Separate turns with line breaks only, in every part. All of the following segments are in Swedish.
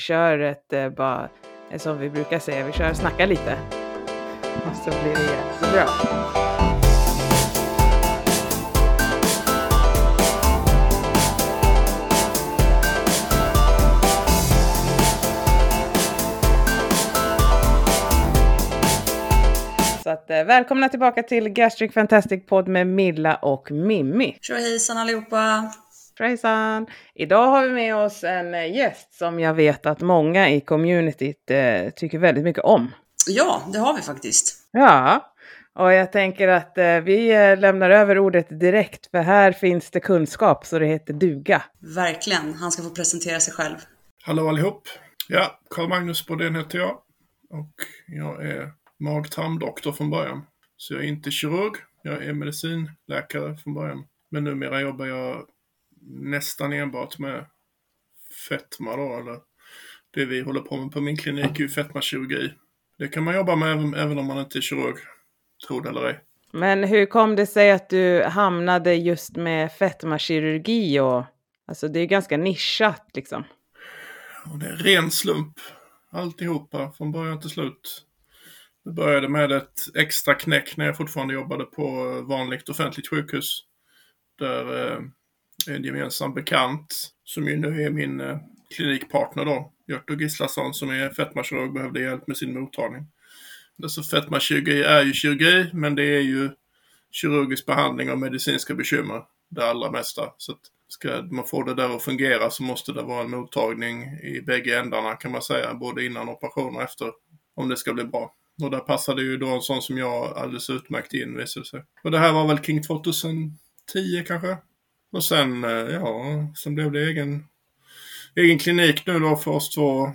kör ett, eh, bara, som vi brukar säga, vi kör snacka lite. Och så blir det jättebra. Så att, eh, välkomna tillbaka till Gastric Fantastic Podd med Milla och Mimmi.
Tjohejsan allihopa!
Hejsan! Idag har vi med oss en eh, gäst som jag vet att många i communityt eh, tycker väldigt mycket om.
Ja, det har vi faktiskt.
Ja, och jag tänker att eh, vi eh, lämnar över ordet direkt för här finns det kunskap så det heter duga.
Verkligen. Han ska få presentera sig själv.
Hallå allihop! Ja, Karl-Magnus Brodén heter jag. Och jag är mag-tarmdoktor från början. Så jag är inte kirurg, jag är medicinläkare från början. Men numera jobbar jag nästan enbart med fetma då, eller det vi håller på med på min klinik är ju fetmakirurgi. Det kan man jobba med även, även om man inte är kirurg, tro det eller ej.
Men hur kom det sig att du hamnade just med fetmakirurgi och alltså det är ganska nischat liksom.
Och det är ren slump, alltihopa, från början till slut. Det började med ett extra knäck när jag fortfarande jobbade på vanligt offentligt sjukhus. Där eh, en gemensam bekant, som ju nu är min eh, klinikpartner då, Gert och Gislason som är fetmakirurg, behövde hjälp med sin mottagning. Alltså fetmakirurgi är ju kirurgi, men det är ju kirurgisk behandling av medicinska bekymmer, det allra mesta. Så att ska man få det där att fungera så måste det vara en mottagning i bägge ändarna kan man säga, både innan operation och efter, om det ska bli bra. Och där passade ju då en sån som jag alldeles utmärkt in visade sig. Och det här var väl kring 2010 kanske? Och sen, eh, ja, sen blev det egen, egen klinik nu då för oss två.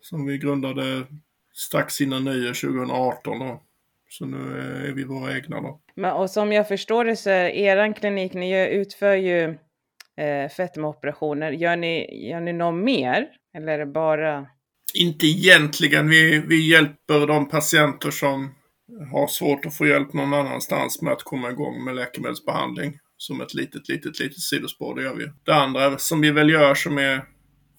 Som vi grundade strax innan nyår 2018 då. Så nu är vi våra egna då.
Men, och som jag förstår det så är eran klinik, ni utför ju eh, fetmaoperationer. Gör ni, gör ni något mer? Eller är det bara...
Inte egentligen. Vi, vi hjälper de patienter som har svårt att få hjälp någon annanstans med att komma igång med läkemedelsbehandling. Som ett litet, litet, litet sidospår, det gör vi. Det andra som vi väl gör som är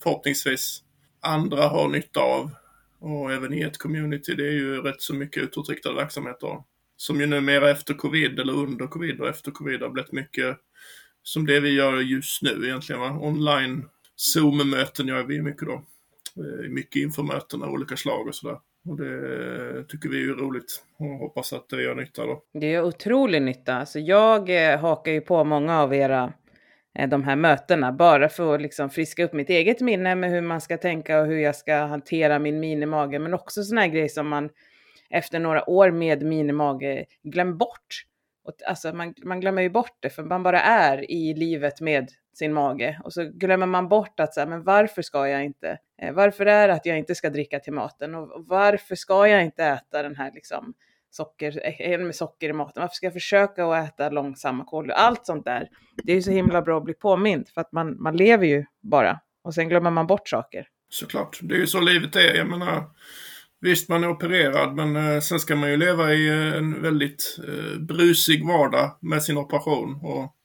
förhoppningsvis andra har nytta av och även i ett community, det är ju rätt så mycket utåtriktade verksamheter. Som ju numera efter covid, eller under covid och efter covid har blivit mycket som det vi gör just nu egentligen. Va? Online Zoom-möten gör vi mycket då. Eh, mycket infomöten av olika slag och sådär. Och det tycker vi är roligt och hoppas att det gör nytta då.
Det gör otrolig nytta. Alltså jag eh, hakar ju på många av era eh, de här mötena bara för att liksom friska upp mitt eget minne med hur man ska tänka och hur jag ska hantera min minimage. Men också sådana här grejer som man efter några år med minimage glömmer bort. Och, alltså man, man glömmer ju bort det för man bara är i livet med sin mage och så glömmer man bort att så här, men varför ska jag inte? Eh, varför är det att jag inte ska dricka till maten och, varför ska jag inte äta den här liksom socker, eh, eh, med socker i maten? Varför ska jag försöka att äta långsamma kolhydrater? Allt sånt där. Det är ju så himla bra att bli påmind för att man, man lever ju bara och sen glömmer man bort saker.
Såklart. Det är ju så livet är. Jag menar, visst man är opererad men eh, sen ska man ju leva i eh, en väldigt eh, brusig vardag med sin operation. Och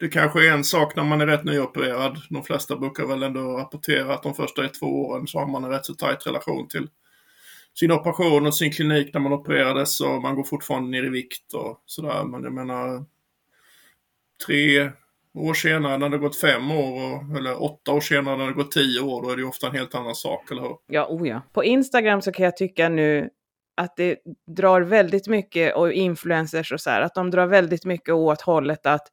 det kanske är en sak när man är rätt nyopererad. De flesta brukar väl ändå rapportera att de första två åren så har man en rätt så tajt relation till sin operation och sin klinik när man opererades och man går fortfarande ner i vikt och sådär. Men jag menar tre år senare när det gått fem år, och, eller åtta år senare när det gått tio år, då är det ju ofta en helt annan sak, eller hur?
Ja, oh ja. På Instagram så kan jag tycka nu att det drar väldigt mycket, och influencers och så här, att de drar väldigt mycket åt hållet att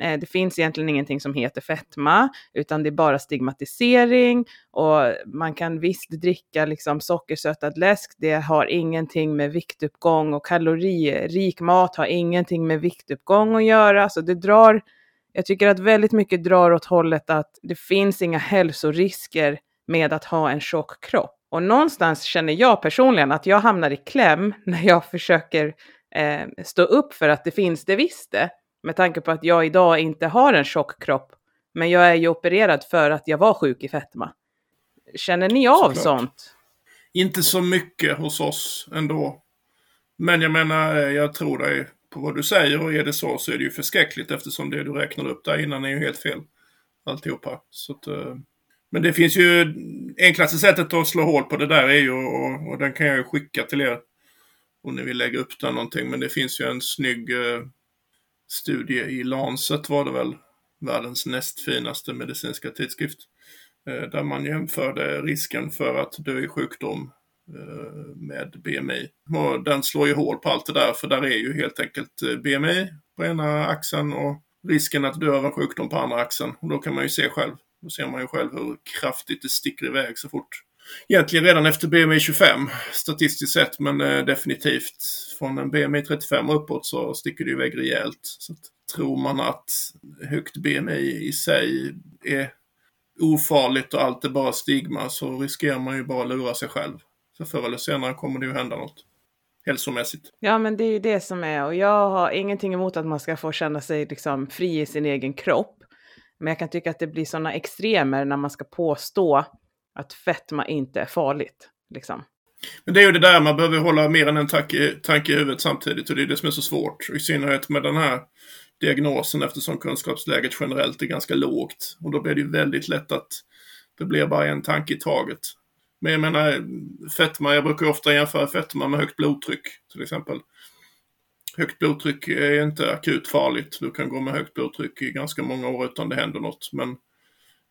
Eh, det finns egentligen ingenting som heter fetma, utan det är bara stigmatisering och man kan visst dricka liksom sockersötad läsk, det har ingenting med viktuppgång och kaloririk mat har ingenting med viktuppgång att göra, så det drar jag tycker att väldigt mycket drar åt hållet att det finns inga hälsorisker med att ha en tjock kropp. Och någonstans känner jag personligen att jag hamnar i kläm när jag försöker eh, stå upp för att det finns det visst det. Med tanke på att jag idag inte har en tjock kropp. Men jag är ju opererad för att jag var sjuk i fetma. Känner ni av
Såklart.
sånt?
Inte så mycket hos oss ändå. Men jag menar, eh, jag tror dig på vad du säger och är det så så är det ju förskräckligt eftersom det du räknade upp där innan är ju helt fel. Alltihopa. Så att, eh, Men det finns ju enklaste sättet att slå hål på det där är ju, och, och den kan jag ju skicka till er om ni vill lägga upp den någonting. Men det finns ju en snygg eh, studie i Lancet var det väl, världens näst finaste medicinska tidskrift. Eh, där man jämförde risken för att dö i sjukdom eh, med BMI. Och den slår ju hål på allt det där, för där är ju helt enkelt eh, BMI på ena axeln och risken att dö av en sjukdom på andra axeln. Och då kan man ju se själv. Då ser man ju själv hur kraftigt det sticker iväg så fort. Egentligen redan efter BMI 25 statistiskt sett, men eh, definitivt från en BMI 35 och uppåt så sticker det iväg rejält. Så att, tror man att högt BMI i sig är ofarligt och allt är bara stigma så riskerar man ju bara att lura sig själv. För förr eller senare kommer det ju hända något hälsomässigt.
Ja, men det är ju det som är och jag har ingenting emot att man ska få känna sig liksom fri i sin egen kropp. Men jag kan tycka att det blir sådana extremer när man ska påstå att fetma inte är farligt. Liksom.
Men det är ju det där man behöver hålla mer än en tanke, tanke i huvudet samtidigt och det är det som är så svårt. I synnerhet med den här diagnosen eftersom kunskapsläget generellt är ganska lågt. Och då blir det ju väldigt lätt att det blir bara en tanke i taget. Men jag menar, fetma, jag brukar ofta jämföra fetma med högt blodtryck till exempel. Högt blodtryck är inte akut farligt. Du kan gå med högt blodtryck i ganska många år utan det händer något. Men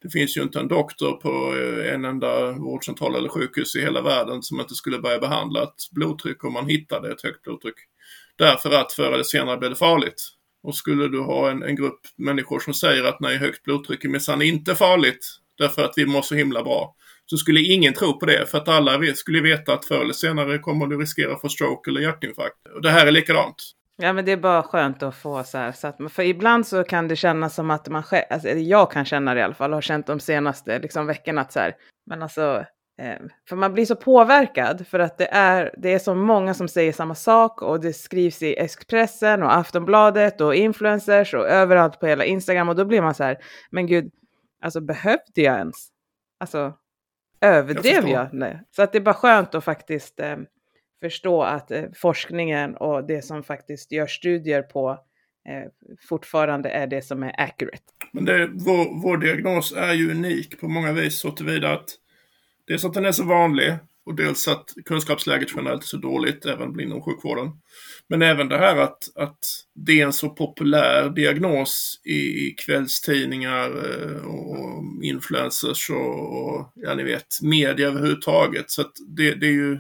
det finns ju inte en doktor på eh, en enda vårdcentral eller sjukhus i hela världen som inte skulle börja behandla ett blodtryck om man hittade ett högt blodtryck. Därför att förr eller senare blir det farligt. Och skulle du ha en, en grupp människor som säger att nej, högt blodtryck är minsann inte farligt därför att vi mår så himla bra. Så skulle ingen tro på det för att alla skulle veta att förr eller senare kommer du riskera att få stroke eller hjärtinfarkt. Och det här är likadant.
Ja, men det är bara skönt att få så här. Så att, för ibland så kan det kännas som att man själv, alltså jag kan känna det i alla fall, har känt de senaste liksom, veckorna att så här, men alltså, eh, för man blir så påverkad för att det är, det är så många som säger samma sak och det skrivs i Expressen och Aftonbladet och influencers och överallt på hela Instagram och då blir man så här, men gud, alltså behövde jag ens? Alltså, överdrev jag? jag? Nej. Så att det är bara skönt att faktiskt eh, förstå att eh, forskningen och det som faktiskt gör studier på eh, fortfarande är det som är accurate.
Men det, vår, vår diagnos är ju unik på många vis så tillvida att dels att den är så vanlig och dels att kunskapsläget generellt är så dåligt även inom sjukvården. Men även det här att, att det är en så populär diagnos i kvällstidningar eh, och influencers och, och ja, ni vet, media överhuvudtaget. Så att det, det är ju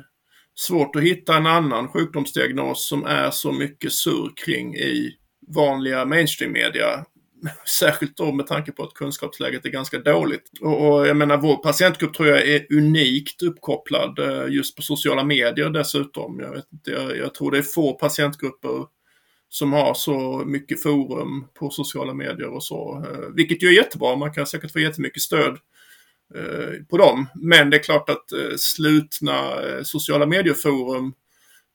svårt att hitta en annan sjukdomsdiagnos som är så mycket sur kring i vanliga mainstream-media. Särskilt då med tanke på att kunskapsläget är ganska dåligt. Och, och jag menar, vår patientgrupp tror jag är unikt uppkopplad eh, just på sociala medier dessutom. Jag, vet inte, jag, jag tror det är få patientgrupper som har så mycket forum på sociala medier och så. Eh, vilket ju är jättebra, man kan säkert få jättemycket stöd på dem. Men det är klart att eh, slutna eh, sociala medieforum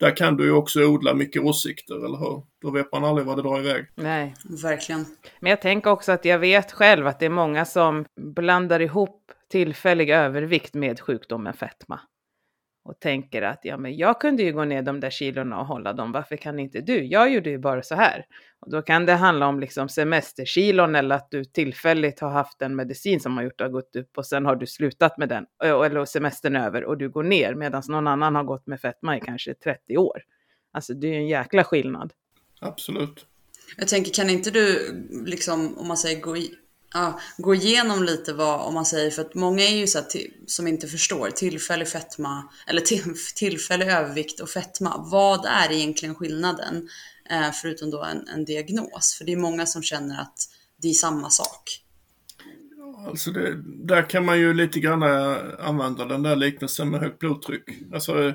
där kan du ju också odla mycket åsikter, eller hur? Då vet man aldrig vad det drar iväg.
Nej.
Verkligen.
Men jag tänker också att jag vet själv att det är många som blandar ihop tillfällig övervikt med sjukdomen fetma och tänker att ja, men jag kunde ju gå ner de där kilorna och hålla dem, varför kan inte du? Jag gjorde ju bara så här. Och då kan det handla om liksom semesterkilon eller att du tillfälligt har haft en medicin som har gjort att du har gått upp och sen har du slutat med den, eller semestern över och du går ner medan någon annan har gått med fetma i kanske 30 år. Alltså det är ju en jäkla skillnad.
Absolut.
Jag tänker, kan inte du, liksom, om man säger gå i, ja, gå igenom lite vad, om man säger, för att många är ju så här, som inte förstår, tillfällig fetma, eller till, tillfällig övervikt och fetma. Vad är egentligen skillnaden? Eh, förutom då en, en diagnos, för det är många som känner att det är samma sak.
Alltså det, där kan man ju lite grann eh, använda den där liknelsen med högt blodtryck. Alltså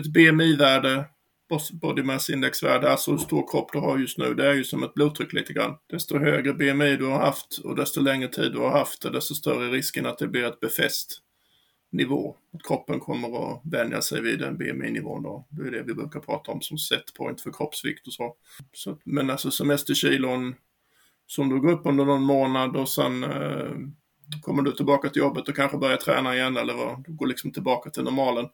ett BMI-värde body mass index-värde, alltså hur stor kropp du har just nu, det är ju som ett blodtryck lite grann. Desto högre BMI du har haft och desto längre tid du har haft det, desto större risken att det blir ett befäst nivå. Att kroppen kommer att vänja sig vid den BMI-nivån då. Det är det vi brukar prata om som setpoint för kroppsvikt och så. så men alltså semesterkilon som du går upp under någon månad och sen eh, kommer du tillbaka till jobbet och kanske börjar träna igen eller vad, du går liksom tillbaka till normalen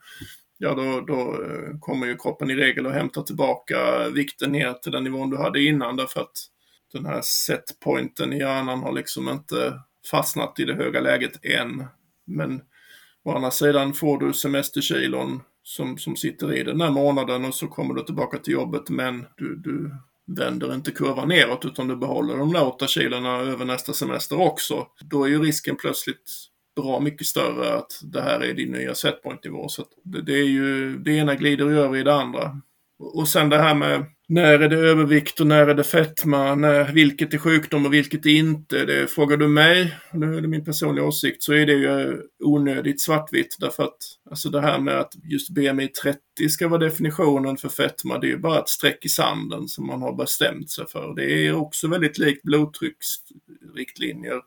ja då, då eh, kommer ju kroppen i regel att hämta tillbaka vikten ner till den nivån du hade innan därför att den här setpointen i hjärnan har liksom inte fastnat i det höga läget än. Men å andra sidan får du semesterkilon som, som sitter i den här månaden och så kommer du tillbaka till jobbet men du, du vänder inte kurvan neråt utan du behåller de där åtta kilona över nästa semester också. Då är ju risken plötsligt bra mycket större att det här är din nya setpoint-nivå. Så det, det, är ju, det ena glider ju över i det andra. Och sen det här med när är det övervikt och när är det fetma? När, vilket är sjukdom och vilket är inte? Det frågar du mig, och nu är det min personliga åsikt, så är det ju onödigt svartvitt. Därför att alltså det här med att just BMI 30 ska vara definitionen för fetma, det är ju bara ett streck i sanden som man har bestämt sig för. Det är också väldigt likt blodtrycksriktlinjer.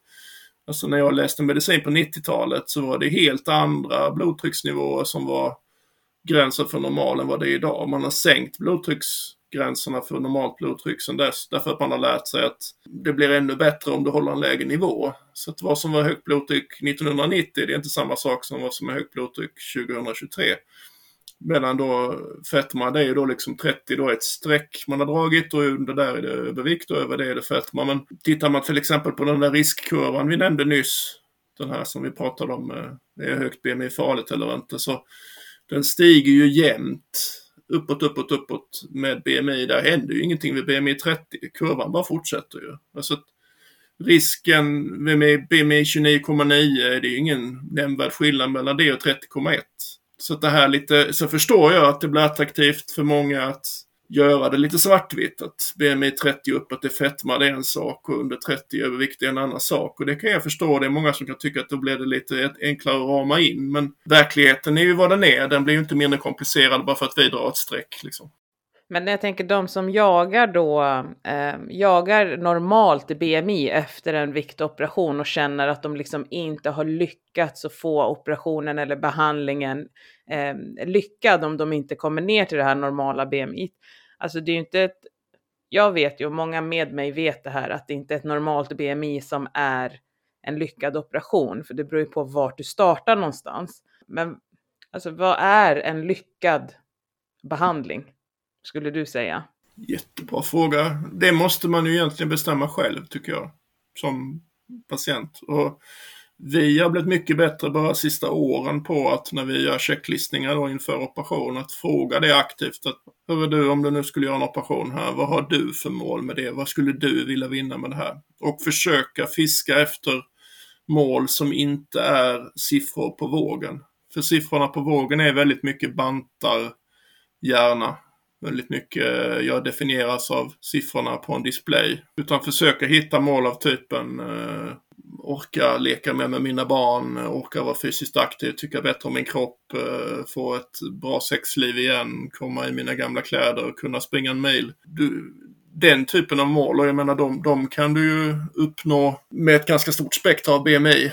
Alltså när jag läste medicin på 90-talet så var det helt andra blodtrycksnivåer som var gränsen för normal än vad det är idag. Man har sänkt blodtrycksgränserna för normalt blodtryck sedan dess därför att man har lärt sig att det blir ännu bättre om du håller en lägre nivå. Så att vad som var högt blodtryck 1990 det är inte samma sak som vad som är högt blodtryck 2023. Medan då fetma det är ju då liksom 30 då är ett streck man har dragit och under där är det övervikt och över det är det fetma. Men tittar man till exempel på den där riskkurvan vi nämnde nyss, den här som vi pratade om, eh, är högt BMI farligt eller inte, så den stiger ju jämnt uppåt, uppåt, uppåt med BMI. Där händer ju ingenting vid BMI 30. Kurvan bara fortsätter ju. Alltså risken med BMI 29,9 är det ju ingen nämnvärd skillnad mellan det och 30,1. Så att det här lite, så förstår jag att det blir attraktivt för många att göra det lite svartvitt. Att BMI 30 uppåt är fetma, det är en sak och under 30 övervikt är en annan sak. Och det kan jag förstå. Det är många som kan tycka att då blir det lite enklare att rama in. Men verkligheten är ju vad den är. Den blir ju inte mindre komplicerad bara för att vi drar ett streck. Liksom.
Men jag tänker de som jagar då, eh, jagar normalt BMI efter en viktoperation och känner att de liksom inte har lyckats att få operationen eller behandlingen eh, lyckad om de inte kommer ner till det här normala BMI. Alltså det är ju inte ett, jag vet ju och många med mig vet det här att det inte är ett normalt BMI som är en lyckad operation, för det beror ju på vart du startar någonstans. Men alltså vad är en lyckad behandling? skulle du säga?
Jättebra fråga. Det måste man ju egentligen bestämma själv tycker jag. Som patient. Och vi har blivit mycket bättre bara sista åren på att när vi gör checklistningar då inför operation att fråga det aktivt. att Hörru du, om du nu skulle göra en operation här, vad har du för mål med det? Vad skulle du vilja vinna med det här? Och försöka fiska efter mål som inte är siffror på vågen. För siffrorna på vågen är väldigt mycket bantar hjärna väldigt mycket jag definieras av siffrorna på en display. Utan försöka hitta mål av typen eh, orka leka med, med mina barn, orka vara fysiskt aktiv, tycka bättre om min kropp, eh, få ett bra sexliv igen, komma i mina gamla kläder, kunna springa en mil. Du, den typen av mål och jag menar de, de kan du ju uppnå med ett ganska stort spektra av BMI.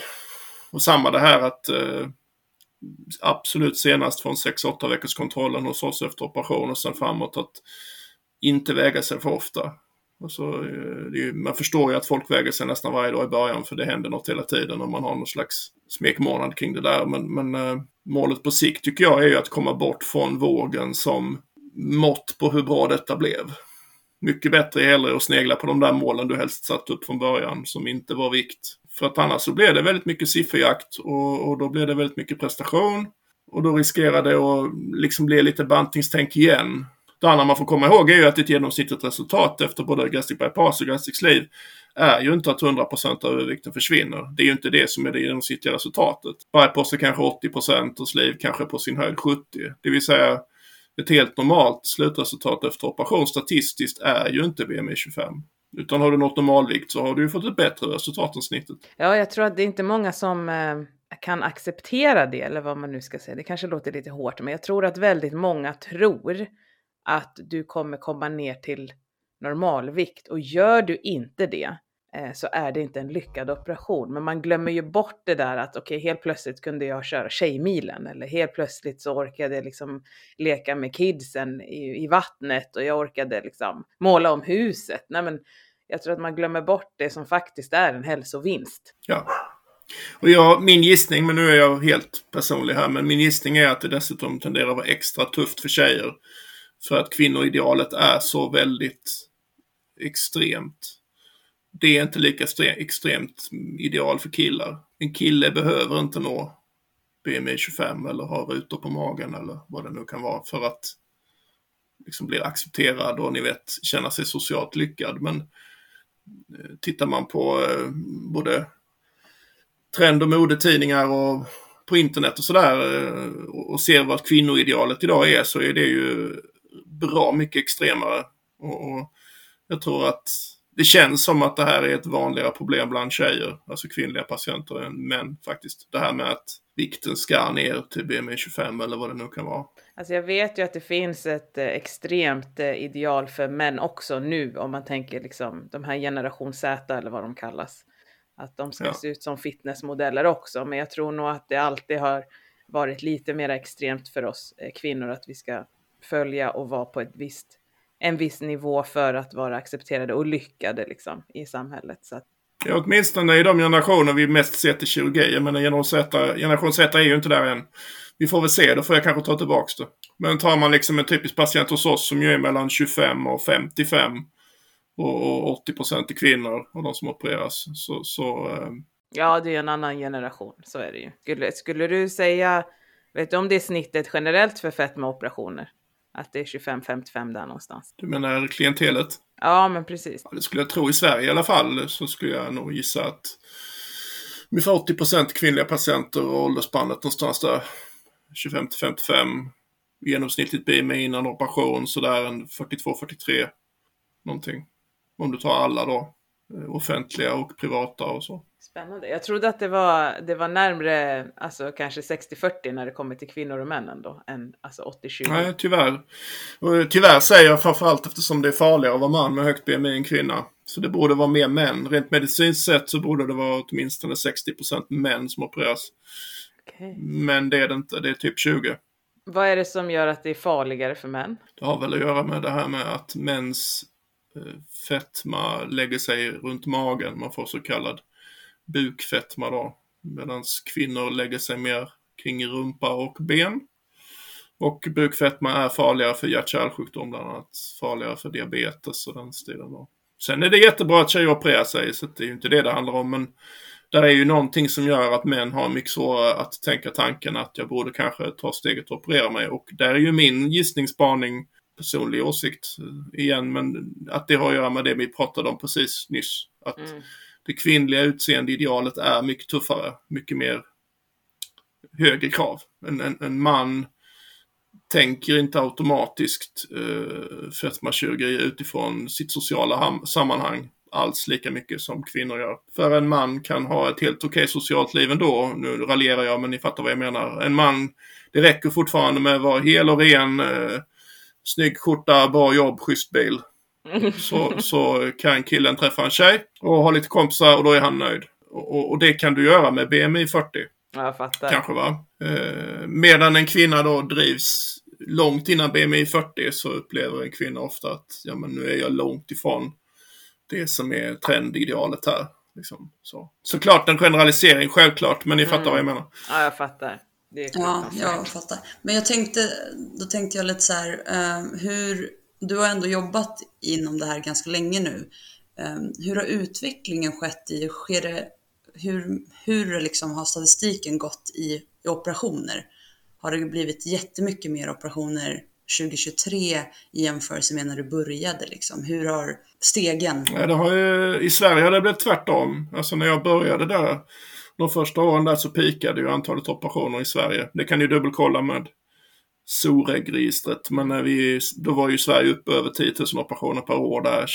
Och samma det här att eh, absolut senast från 6-8 veckors kontrollen hos oss efter operation och sen framåt att inte väga sig för ofta. Alltså, ju, man förstår ju att folk väger sig nästan varje dag i början för det händer något hela tiden och man har någon slags smekmånad kring det där. Men, men eh, målet på sikt tycker jag är ju att komma bort från vågen som mått på hur bra detta blev. Mycket bättre är hellre att snegla på de där målen du helst satt upp från början som inte var vikt. För att annars så blir det väldigt mycket sifferjakt och, och då blir det väldigt mycket prestation. Och då riskerar det att liksom bli lite bantningstänk igen. Det andra man får komma ihåg är ju att ett genomsnittligt resultat efter både gastric bypass och gastric sleeve är ju inte att 100% av övervikten försvinner. Det är ju inte det som är det genomsnittliga resultatet. Bypass är kanske 80% och sleeve kanske på sin höjd 70%. Det vill säga ett helt normalt slutresultat efter operation statistiskt är ju inte BMI 25. Utan har du nått normalvikt så har du ju fått ett bättre resultat än snittet.
Ja, jag tror att det är inte många som eh, kan acceptera det, eller vad man nu ska säga. Det kanske låter lite hårt, men jag tror att väldigt många tror att du kommer komma ner till normalvikt. Och gör du inte det, Eh, så är det inte en lyckad operation. Men man glömmer ju bort det där att okej, okay, helt plötsligt kunde jag köra Tjejmilen eller helt plötsligt så orkade jag liksom leka med kidsen i, i vattnet och jag orkade liksom måla om huset. Nej, men jag tror att man glömmer bort det som faktiskt är en hälsovinst.
Ja. Och jag, min gissning, men nu är jag helt personlig här, men min gissning är att det dessutom tenderar att vara extra tufft för tjejer. För att kvinnoidealet är så väldigt extremt det är inte lika extremt ideal för killar. en kille behöver inte nå BMI 25 eller ha rutor på magen eller vad det nu kan vara för att liksom bli accepterad och ni vet känna sig socialt lyckad. Men eh, tittar man på eh, både trend och modetidningar och på internet och sådär eh, och ser vad kvinnoidealet idag är så är det ju bra mycket extremare. Och, och jag tror att det känns som att det här är ett vanligare problem bland tjejer, alltså kvinnliga patienter än män faktiskt. Det här med att vikten ska ner till BMI 25 eller vad det nu kan vara.
Alltså jag vet ju att det finns ett eh, extremt eh, ideal för män också nu om man tänker liksom de här generation Z eller vad de kallas. Att de ska ja. se ut som fitnessmodeller också, men jag tror nog att det alltid har varit lite mer extremt för oss eh, kvinnor att vi ska följa och vara på ett visst en viss nivå för att vara accepterade och lyckade liksom, i samhället. Så att...
Ja, åtminstone i de generationer vi mest sett i 20. Jag menar generation Z, generation Z är ju inte där än. Vi får väl se, då får jag kanske ta tillbaka det. Men tar man liksom en typisk patient hos oss som ju är mellan 25 och 55 och 80 procent är kvinnor och de som opereras. Så, så eh...
Ja, det är en annan generation, så är det ju. Skulle, skulle du säga, vet du om det är snittet generellt för fetmaoperationer? Att det är 25-55 där någonstans.
Du menar klientelet?
Ja, men precis.
Ja, det skulle jag tro i Sverige i alla fall. Så skulle jag nog gissa att ungefär 80 procent kvinnliga patienter och åldersspannet någonstans där 25 55. Genomsnittligt BMI innan operation sådär en 42-43 någonting. Om du tar alla då. Eh, offentliga och privata och så.
Spännande. Jag trodde att det var, det var närmre, alltså kanske 60-40 när det kommer till kvinnor och män ändå, än alltså 80-20.
Nej, tyvärr. Och tyvärr säger jag framförallt eftersom det är farligare att vara man med högt BMI än kvinna. Så det borde vara mer män. Rent medicinskt sett så borde det vara åtminstone 60% män som opereras. Okay. Men det är det inte, det är typ 20.
Vad är det som gör att det är farligare för män?
Det har väl att göra med det här med att mäns eh, fetma lägger sig runt magen. Man får så kallad bukfetma då. Medan kvinnor lägger sig mer kring rumpa och ben. Och bukfetma är farligare för hjärt-kärlsjukdom bland annat. Farligare för diabetes och den stilen då. Sen är det jättebra att tjejer opererar sig, så det är ju inte det det handlar om. Men där är ju någonting som gör att män har mycket svårare att tänka tanken att jag borde kanske ta steget och operera mig. Och där är ju min gissningsspaning, personlig åsikt igen, men att det har att göra med det vi pratade om precis nyss. Att mm det kvinnliga utseendeidealet är mycket tuffare, mycket mer högre krav. En, en, en man tänker inte automatiskt eh, fetmakirurgi utifrån sitt sociala sammanhang alls lika mycket som kvinnor gör. För en man kan ha ett helt okej socialt liv ändå. Nu raljerar jag men ni fattar vad jag menar. En man, det räcker fortfarande med att vara hel och ren, eh, snygg skjorta, bra jobb, schysst bil så, så kan killen träffa en tjej och ha lite kompisar och då är han nöjd. Och, och det kan du göra med BMI 40.
Jag fattar.
Kanske va. Eh, medan en kvinna då drivs långt innan BMI 40 så upplever en kvinna ofta att ja, men nu är jag långt ifrån det som är trendidealet här. Liksom, så. Såklart en generalisering, självklart, men ni fattar vad jag menar.
Ja, jag fattar.
Ja, jag fattar. Men jag tänkte, då tänkte jag lite så här, uh, hur du har ändå jobbat inom det här ganska länge nu. Ehm, hur har utvecklingen skett i, sker det, hur, hur liksom har statistiken gått i, i operationer? Har det blivit jättemycket mer operationer 2023 i jämförelse med när du började? Liksom? Hur har stegen?
Ja, det har ju, I Sverige har det blivit tvärtom. Alltså när jag började där, de första åren där så pikade ju antalet operationer i Sverige. Det kan ni dubbelkolla med SOREG-registret. Men när vi, då var ju Sverige uppe över 10 000 operationer per år där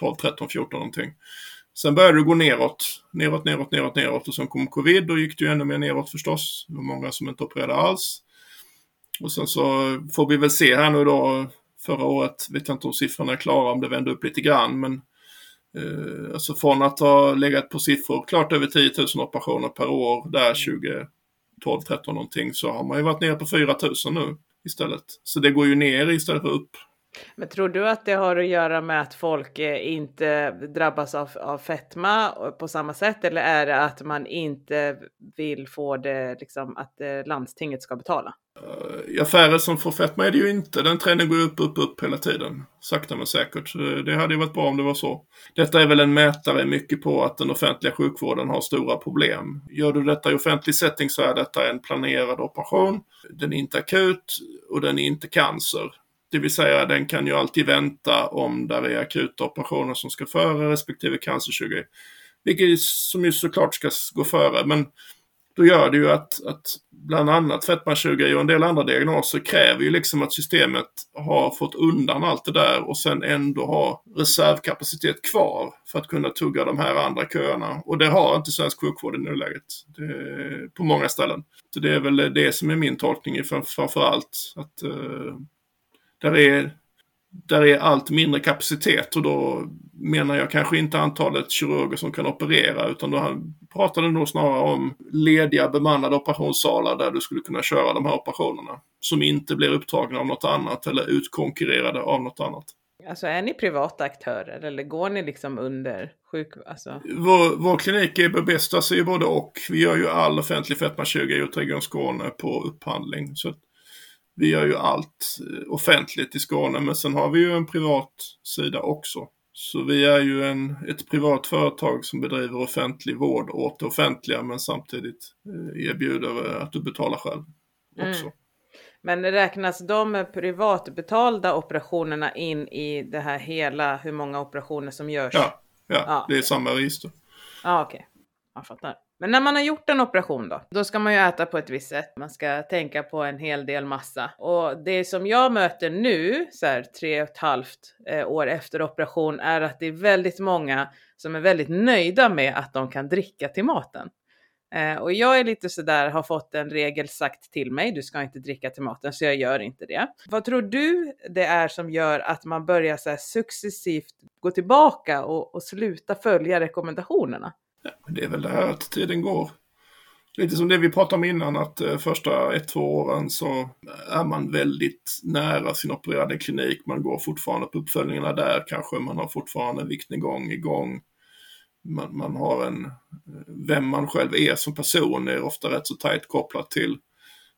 2012, 13, 14 någonting. Sen började det gå neråt, neråt, neråt, neråt, neråt och sen kom covid. Då gick det ju ännu mer neråt förstås. Det var många som inte opererade alls. Och sen så får vi väl se här nu då. Förra året vet jag inte om siffrorna är klara, om det vände upp lite grann. Men eh, alltså från att ha legat på siffror klart över 10 000 operationer per år där 20 12, 13 någonting så har man ju varit nere på 4000 nu istället. Så det går ju ner istället för upp.
Men tror du att det har att göra med att folk eh, inte drabbas av, av fetma på samma sätt eller är det att man inte vill få det, liksom att eh, landstinget ska betala?
I affärer som får fetma är det ju inte. Den trenden går upp, upp, upp hela tiden. Sakta men säkert. Det hade ju varit bra om det var så. Detta är väl en mätare mycket på att den offentliga sjukvården har stora problem. Gör du detta i offentlig setting så är detta en planerad operation. Den är inte akut och den är inte cancer. Det vill säga den kan ju alltid vänta om där är akuta operationer som ska före respektive cancerkirurgi. Vilket som ju såklart ska gå före. Men då gör det ju att, att bland annat fetmakirurgi och en del andra diagnoser kräver ju liksom att systemet har fått undan allt det där och sen ändå ha reservkapacitet kvar för att kunna tugga de här andra köerna. Och det har inte svensk sjukvård i nuläget. Det, på många ställen. Så det är väl det som är min tolkning framför allt. Att uh, där är där är allt mindre kapacitet och då menar jag kanske inte antalet kirurger som kan operera utan då pratar det nog snarare om lediga bemannade operationssalar där du skulle kunna köra de här operationerna. Som inte blir upptagna av något annat eller utkonkurrerade av något annat.
Alltså är ni privata aktörer eller går ni liksom under sjuk... Alltså...
Vår, vår klinik är bebästas ju både och. Vi gör ju all offentlig fetmakirurgi i Region Skåne på upphandling. Så vi gör ju allt eh, offentligt i Skåne men sen har vi ju en privat sida också. Så vi är ju en, ett privat företag som bedriver offentlig vård åt det offentliga men samtidigt eh, erbjuder eh, att du betalar själv också. Mm.
Men räknas de privatbetalda operationerna in i det här hela, hur många operationer som görs?
Ja, ja, ja. det är samma register.
Ja, okej. Okay. Jag fattar. Men när man har gjort en operation då, då ska man ju äta på ett visst sätt. Man ska tänka på en hel del massa. Och det som jag möter nu, så här tre och ett halvt eh, år efter operation, är att det är väldigt många som är väldigt nöjda med att de kan dricka till maten. Eh, och jag är lite sådär, har fått en regel sagt till mig, du ska inte dricka till maten, så jag gör inte det. Vad tror du det är som gör att man börjar så successivt gå tillbaka och, och sluta följa rekommendationerna?
Det är väl det här att tiden går. Lite som det vi pratade om innan, att eh, första ett, två åren så eh, är man väldigt nära sin opererade klinik. Man går fortfarande på uppföljningarna där kanske, man har fortfarande viktnedgång igång. Man, man har en, eh, vem man själv är som person är ofta rätt så tajt kopplat till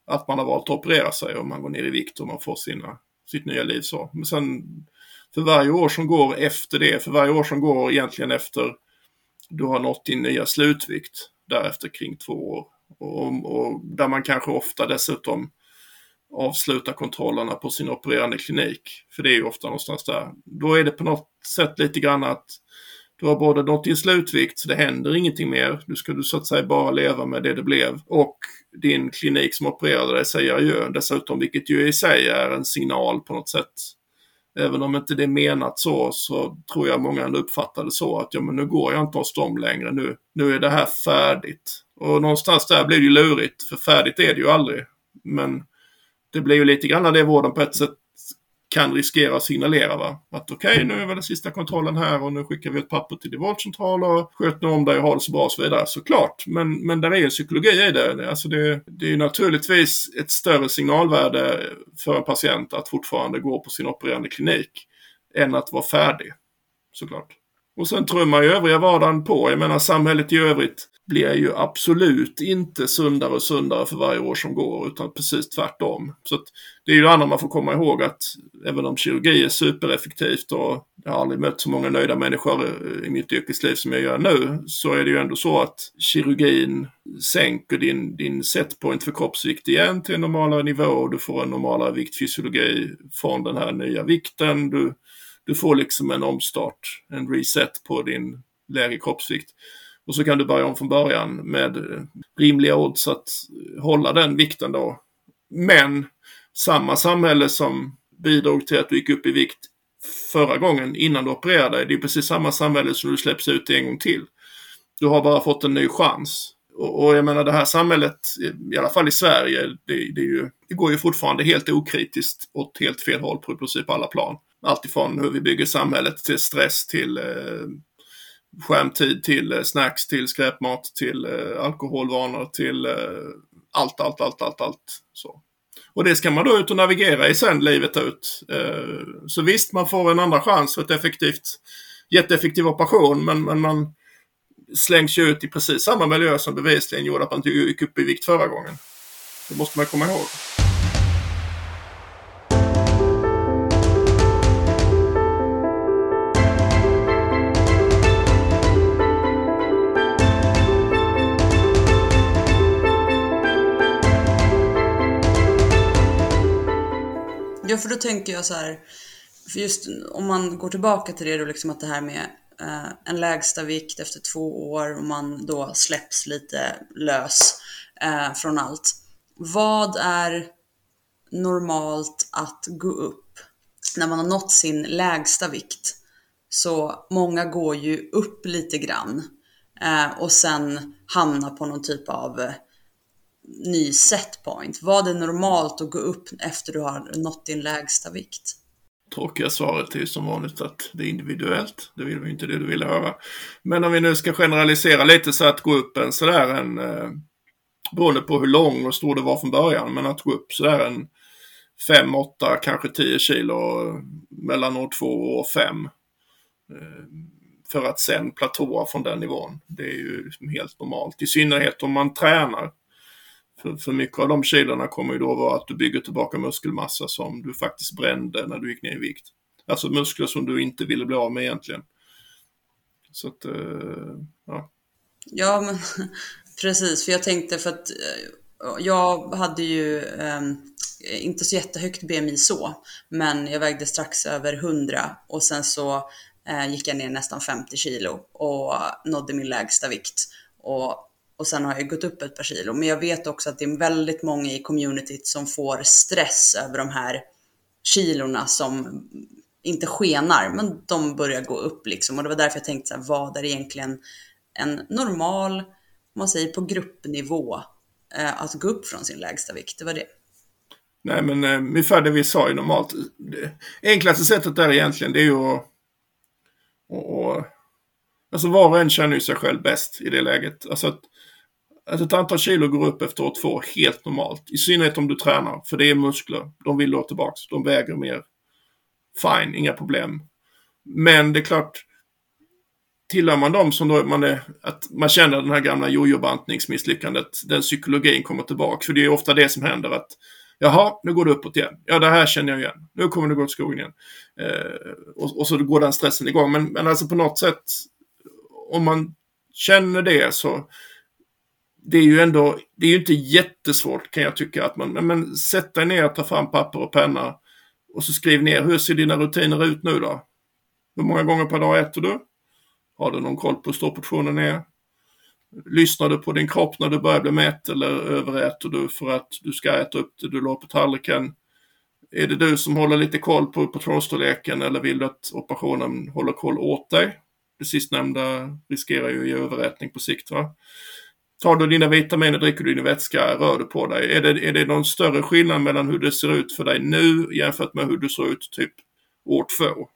att man har valt att operera sig och man går ner i vikt och man får sina, sitt nya liv så. Men sen för varje år som går efter det, för varje år som går egentligen efter du har nått din nya slutvikt därefter kring två år. Och, och, där man kanske ofta dessutom avslutar kontrollerna på sin opererande klinik. För det är ju ofta någonstans där. Då är det på något sätt lite grann att du har både nått din slutvikt så det händer ingenting mer. Du ska du så att säga bara leva med det det blev. Och din klinik som opererade dig säger adjö dessutom, vilket ju i sig är en signal på något sätt Även om inte det är menat så, så tror jag många ändå uppfattar det så att ja, men nu går jag inte hos dem längre. Nu, nu är det här färdigt. Och någonstans där blir det ju lurigt, för färdigt är det ju aldrig. Men det blir ju lite grann det vården på ett sätt kan riskera att signalera. Va? Att okej, okay, nu är väl den sista kontrollen här och nu skickar vi ett papper till din vårdcentral och sköt nu om dig och ha det så bra och så vidare. Såklart, men, men där är en psykologi i det. Alltså det, det är naturligtvis ett större signalvärde för en patient att fortfarande gå på sin opererande klinik än att vara färdig. Såklart. Och sen trummar ju övriga vardagen på. Jag menar samhället i övrigt blir ju absolut inte sundare och sundare för varje år som går, utan precis tvärtom. Så det är ju det andra man får komma ihåg att även om kirurgi är supereffektivt och jag har aldrig mött så många nöjda människor i mitt yrkesliv som jag gör nu, så är det ju ändå så att kirurgin sänker din, din setpoint för kroppsvikt igen till en normalare nivå. Du får en normalare viktfysiologi från den här nya vikten. Du, du får liksom en omstart, en reset på din lägre kroppsvikt. Och så kan du börja om från början med eh, rimliga odds att hålla den vikten då. Men samma samhälle som bidrog till att du gick upp i vikt förra gången innan du opererade dig, det är precis samma samhälle som du släpps ut en gång till. Du har bara fått en ny chans. Och, och jag menar det här samhället, i alla fall i Sverige, det, det, ju, det går ju fortfarande helt okritiskt åt helt fel håll på i princip alla plan. Alltifrån hur vi bygger samhället till stress till eh, skärmtid till eh, snacks, till skräpmat, till eh, alkoholvanor, till eh, allt, allt, allt, allt, allt. Så. Och det ska man då ut och navigera i sen livet ut. Eh, så visst, man får en andra chans för ett effektivt, jätteeffektiv operation, men, men man slängs ju ut i precis samma miljö som bevisligen gjorde att man inte gick upp i vikt förra gången. Det måste man komma ihåg.
Ja, för då tänker jag så här, för just om man går tillbaka till det då, liksom att det här med eh, en lägsta vikt efter två år och man då släpps lite lös eh, från allt. Vad är normalt att gå upp när man har nått sin lägsta vikt? Så många går ju upp lite grann eh, och sen hamnar på någon typ av eh, ny setpoint? Vad är normalt att gå upp efter du har nått din lägsta vikt?
Tråkiga svaret är ju som vanligt att det är individuellt. Det vill vi inte det du vill höra. Men om vi nu ska generalisera lite så att gå upp en sådär en, eh, beroende på hur lång och stor det var från början, men att gå upp sådär en 5, 8, kanske 10 kilo mellan år 2 och år 5. Eh, för att sen platåa från den nivån. Det är ju helt normalt. I synnerhet om man tränar. För, för mycket av de kilorna kommer ju då vara att du bygger tillbaka muskelmassa som du faktiskt brände när du gick ner i vikt. Alltså muskler som du inte ville bli av med egentligen. Så att, eh, ja.
Ja, men precis. För jag tänkte för att eh, jag hade ju eh, inte så jättehögt BMI så, men jag vägde strax över 100 och sen så eh, gick jag ner nästan 50 kilo och nådde min lägsta vikt. Och och sen har jag gått upp ett par kilo. Men jag vet också att det är väldigt många i communityt som får stress över de här kilorna som inte skenar, men de börjar gå upp liksom. Och det var därför jag tänkte så här, vad är egentligen en normal, om man säger på gruppnivå, eh, att gå upp från sin lägsta vikt? Det var det.
Nej, men eh, ungefär det vi sa ju normalt. Det enklaste sättet där egentligen, det är ju att... Och, och, alltså var och en känner ju sig själv bäst i det läget. Alltså att att ett antal kilo går upp efter år två helt normalt. I synnerhet om du tränar, för det är muskler. De vill ha tillbaks, de väger mer. Fine, inga problem. Men det är klart, tillhör man dem som då man är, att man känner den här gamla jojo-bantningsmisslyckandet, den psykologin kommer tillbaka. För det är ofta det som händer att Jaha, nu går det uppåt igen. Ja, det här känner jag igen. Nu kommer det gå åt skogen igen. Eh, och, och, så går den stressen igång. Men, men alltså på något sätt, om man känner det så det är ju ändå, det är ju inte jättesvårt kan jag tycka att man, men sätt dig ner, ta fram papper och penna och så skriv ner, hur ser dina rutiner ut nu då? Hur många gånger per dag äter du? Har du någon koll på hur stor portionen är? Lyssnar du på din kropp när du börjar bli mätt eller överäter du för att du ska äta upp det du la på tallriken? Är det du som håller lite koll på portionsstorleken eller vill du att operationen håller koll åt dig? Det sistnämnda riskerar ju att ge överätning på sikt. Va? Tar du dina vitaminer, dricker du din vätska, rör du på dig. Är det, är det någon större skillnad mellan hur det ser ut för dig nu jämfört med hur du såg ut typ år två?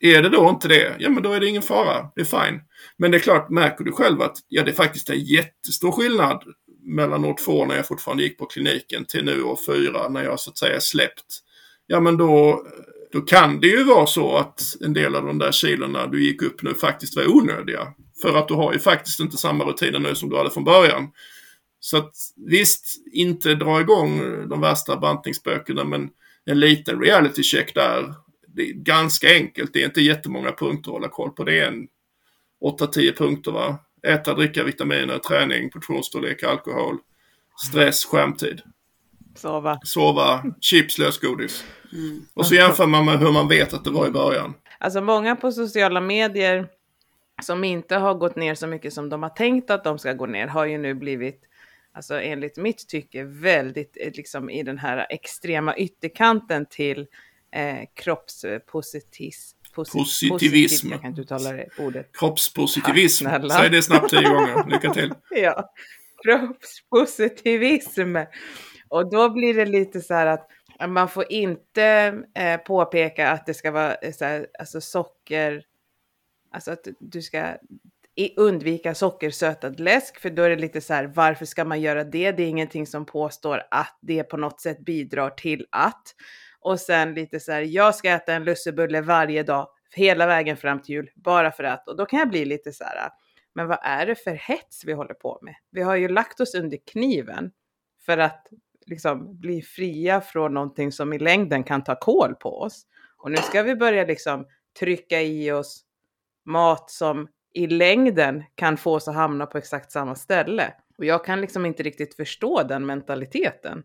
Är det då inte det, ja men då är det ingen fara. Det är fine. Men det är klart, märker du själv att ja, det är faktiskt en jättestor skillnad mellan år två när jag fortfarande gick på kliniken till nu år fyra när jag så att säga släppt. Ja men då, då kan det ju vara så att en del av de där kilorna du gick upp nu faktiskt var onödiga. För att du har ju faktiskt inte samma rutiner nu som du hade från början. Så att visst, inte dra igång de värsta bantningsspökena men en liten reality check där. Det är ganska enkelt, det är inte jättemånga punkter att hålla koll på. Det är en 8-10 punkter va. Äta, dricka, vitaminer, träning, portionsstorlek, alkohol, stress, skärmtid.
Sova.
Sova, chips, lösgodis. Mm. Och så jämför man med hur man vet att det var i början.
Alltså många på sociala medier som inte har gått ner så mycket som de har tänkt att de ska gå ner har ju nu blivit, alltså enligt mitt tycke, väldigt eh, liksom i den här extrema ytterkanten till eh, kroppspositism.
Positivism.
jag kan inte uttala det ordet.
Kroppspositivism. Säg det snabbt tio gånger. Lycka till.
ja, kroppspositivism. Och då blir det lite så här att man får inte eh, påpeka att det ska vara eh, så här, alltså socker Alltså att du ska undvika sockersötad läsk, för då är det lite så här, varför ska man göra det? Det är ingenting som påstår att det på något sätt bidrar till att. Och sen lite så här, jag ska äta en lussebulle varje dag, hela vägen fram till jul, bara för att. Och då kan jag bli lite så här, men vad är det för hets vi håller på med? Vi har ju lagt oss under kniven för att liksom bli fria från någonting som i längden kan ta kål på oss. Och nu ska vi börja liksom trycka i oss mat som i längden kan få oss att hamna på exakt samma ställe. Och jag kan liksom inte riktigt förstå den mentaliteten.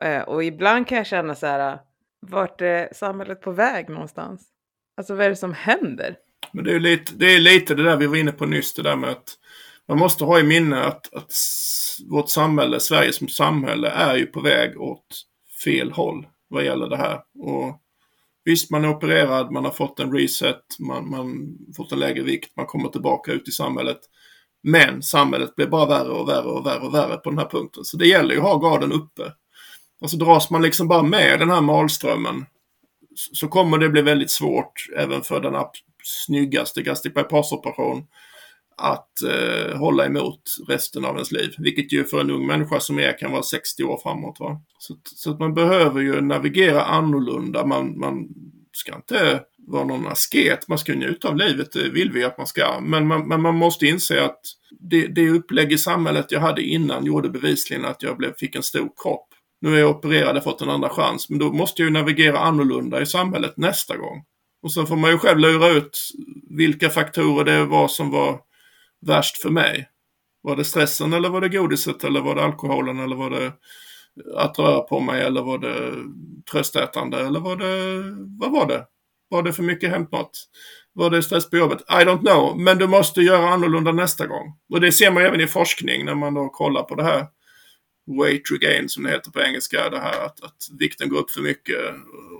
Eh, och ibland kan jag känna så här, vart är samhället på väg någonstans? Alltså vad är det som händer?
Men det är lite det, är lite det där vi var inne på nyss, det där med att man måste ha i minne att, att vårt samhälle, Sverige som samhälle, är ju på väg åt fel håll vad gäller det här. Och Visst, man är opererad, man har fått en reset, man, man fått en lägre vikt, man kommer tillbaka ut i samhället. Men samhället blir bara värre och värre och värre och värre på den här punkten. Så det gäller ju att ha garden uppe. Och så dras man liksom bara med den här malströmmen så kommer det bli väldigt svårt även för den snyggaste gastric bypass-operation att eh, hålla emot resten av ens liv. Vilket ju för en ung människa som är kan vara 60 år framåt. Va? Så, så att man behöver ju navigera annorlunda. Man, man ska inte vara någon asket. Man ska njuta av livet, det vill vi att man ska. Men man, men man måste inse att det, det upplägg i samhället jag hade innan gjorde bevisligen att jag blev, fick en stor kropp. Nu är jag opererad och fått en andra chans, men då måste jag ju navigera annorlunda i samhället nästa gång. Och sen får man ju själv lura ut vilka faktorer det var som var värst för mig? Var det stressen eller var det godiset eller var det alkoholen eller var det att röra på mig eller var det tröstätande eller var det, vad var det? Var det för mycket hämtmat? Var det stress på jobbet? I don't know, men du måste göra annorlunda nästa gång. Och det ser man även i forskning när man då kollar på det här weight regain som det heter på engelska, det här att, att vikten går upp för mycket.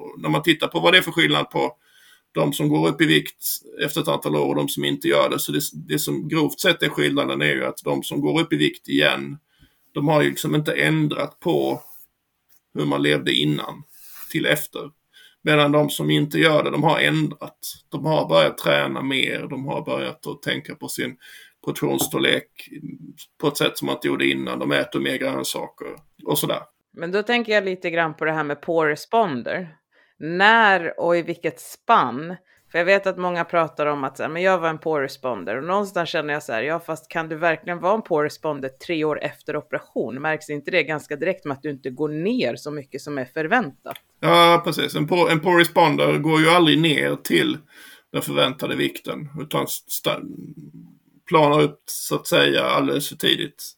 Och när man tittar på vad det är för skillnad på de som går upp i vikt efter ett antal år och de som inte gör det. Så det, det som grovt sett är skillnaden är ju att de som går upp i vikt igen, de har ju liksom inte ändrat på hur man levde innan till efter. Medan de som inte gör det, de har ändrat. De har börjat träna mer, de har börjat att tänka på sin portionsstorlek på ett sätt som man inte gjorde innan. De äter mer grönsaker och sådär.
Men då tänker jag lite grann på det här med poor responder när och i vilket spann. För jag vet att många pratar om att men jag var en poor responder och någonstans känner jag så här, ja fast kan du verkligen vara en poor responder tre år efter operation? Märks inte det ganska direkt med att du inte går ner så mycket som är förväntat?
Ja, precis. En poor, en poor responder går ju aldrig ner till den förväntade vikten utan planar upp så att säga alldeles för tidigt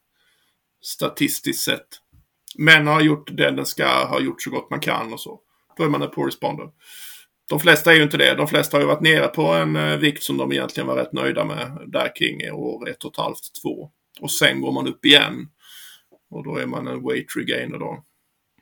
statistiskt sett. Men har gjort det den ska, har gjort så gott man kan och så då är man en poor responder. De flesta är ju inte det. De flesta har ju varit nere på en eh, vikt som de egentligen var rätt nöjda med där kring år ett och ett halvt, två. Och sen går man upp igen. Och då är man en weight regainer då.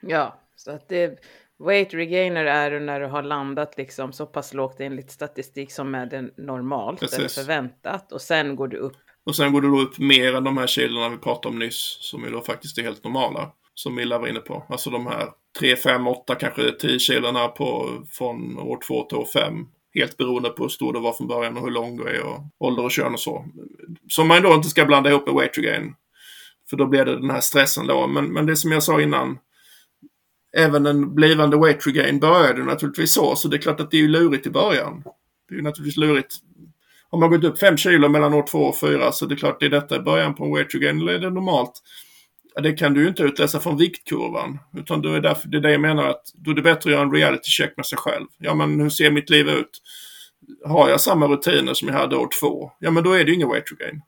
Ja, så att det, weight regainer är när du har landat liksom så pass lågt enligt statistik som är det normalt Precis. eller förväntat. Och sen går du upp.
Och sen går du då upp mer än de här kilona vi pratade om nyss, som ju då faktiskt är helt normala. Som Milla var inne på. Alltså de här 3, 5, 8, kanske 10 kilona på, från år 2 till år 5. Helt beroende på hur stor du var från början och hur lång du är och ålder och kön och så. Som man då inte ska blanda ihop med weight regain. För då blir det den här stressen då. Men, men det som jag sa innan. Även en blivande weight regain började naturligtvis så. Så det är klart att det är ju lurigt i början. Det är ju naturligtvis lurigt. Har man gått upp 5 kilo mellan år 2 och 4 så det är klart det är detta i början på en weight regain. Eller är det normalt? Ja, det kan du ju inte utläsa från viktkurvan. Utan det är, därför, det är det jag menar att då är det bättre att göra en reality check med sig själv. Ja men hur ser mitt liv ut? Har jag samma rutiner som jag hade år två? Ja men då är det ju ingen weight gain.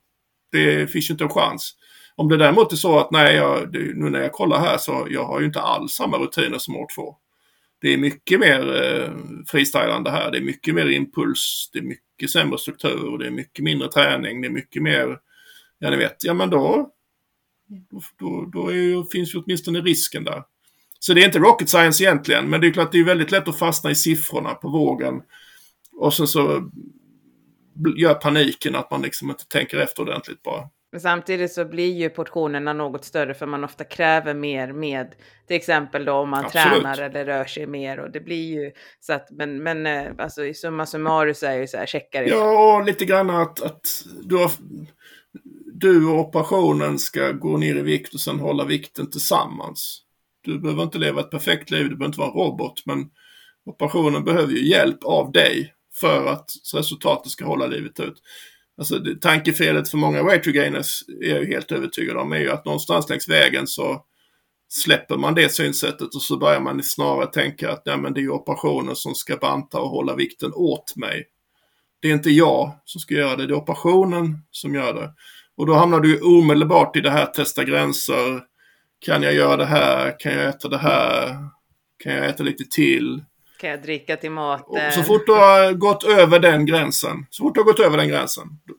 Det finns ju inte en chans. Om det däremot är så att nej, jag, nu när jag kollar här så jag har ju inte alls samma rutiner som år två. Det är mycket mer eh, freestylande här. Det är mycket mer impuls. Det är mycket sämre struktur. Det är mycket mindre träning. Det är mycket mer, ja ni vet, ja men då, då, då, ju, finns ju åtminstone risken där. Så det är inte rocket science egentligen, men det är klart det är väldigt lätt att fastna i siffrorna på vågen. Och sen så gör paniken att man liksom inte tänker efter ordentligt bara.
Men samtidigt så blir ju portionerna något större för man ofta kräver mer med till exempel då om man
Absolut.
tränar eller rör sig mer och det blir ju så att men, men eh, alltså i summa summarum så är ju så här checkar
Ja, och lite grann att, att du, har, du och operationen ska gå ner i vikt och sen hålla vikten tillsammans. Du behöver inte leva ett perfekt liv, du behöver inte vara en robot, men operationen behöver ju hjälp av dig för att resultatet ska hålla livet ut. Alltså det, tankefelet för många weight regainers är jag ju helt övertygad om är ju att någonstans längs vägen så släpper man det synsättet och så börjar man snarare tänka att nej, men det är ju operationen som ska banta och hålla vikten åt mig. Det är inte jag som ska göra det, det är operationen som gör det. Och då hamnar du omedelbart i det här testa gränser. Kan jag göra det här? Kan jag äta det här? Kan jag äta lite till?
Kan jag dricka till
Och
maten?
så fort du har gått över den gränsen, så fort du har gått över den gränsen, då,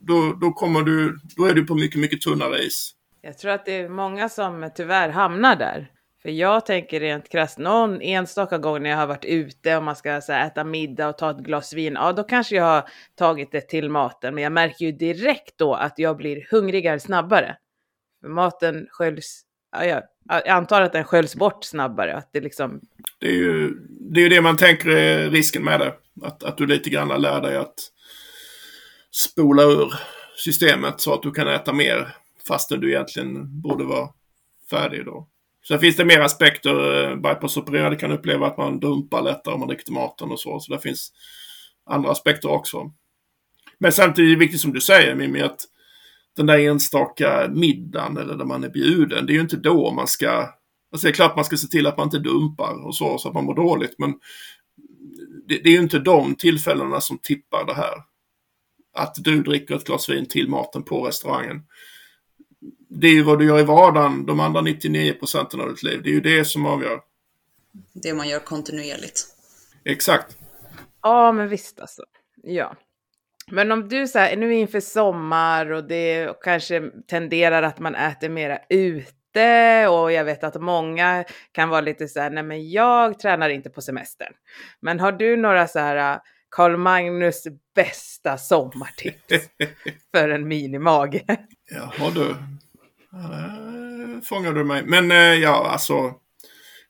då, då kommer du, då är du på mycket, mycket tunnare is.
Jag tror att det är många som tyvärr hamnar där. För jag tänker rent krasst, någon enstaka gång när jag har varit ute och man ska så här, äta middag och ta ett glas vin, ja då kanske jag har tagit det till maten. Men jag märker ju direkt då att jag blir hungrigare snabbare. För maten sköljs, ja, jag, jag antar att den sköljs bort snabbare. Att det liksom,
Det är ju det, är ju det man tänker är risken med det. Att, att du lite grann lär dig att spola ur systemet så att du kan äta mer fastän du egentligen borde vara färdig då. Sen finns det mer aspekter. Eh, Bypassopererade kan uppleva att man dumpar lättare om man dricker maten och så. Så det finns andra aspekter också. Men samtidigt är det viktigt som du säger Mimmi att den där enstaka middagen eller där man är bjuden, det är ju inte då man ska... Alltså det är klart man ska se till att man inte dumpar och så, så att man mår dåligt, men det, det är ju inte de tillfällena som tippar det här. Att du dricker ett glas vin till maten på restaurangen. Det är ju vad du gör i vardagen, de andra 99 procenten av ditt liv. Det är ju det som avgör.
Det man gör kontinuerligt.
Exakt.
ja men visst alltså. Ja. Men om du så här, nu inför sommar och det kanske tenderar att man äter mera ute och jag vet att många kan vara lite så här, nej men jag tränar inte på semestern. Men har du några så här Karl Magnus bästa sommartips för en minimage?
Jaha du. Äh, fångar du mig. Men eh, ja, alltså.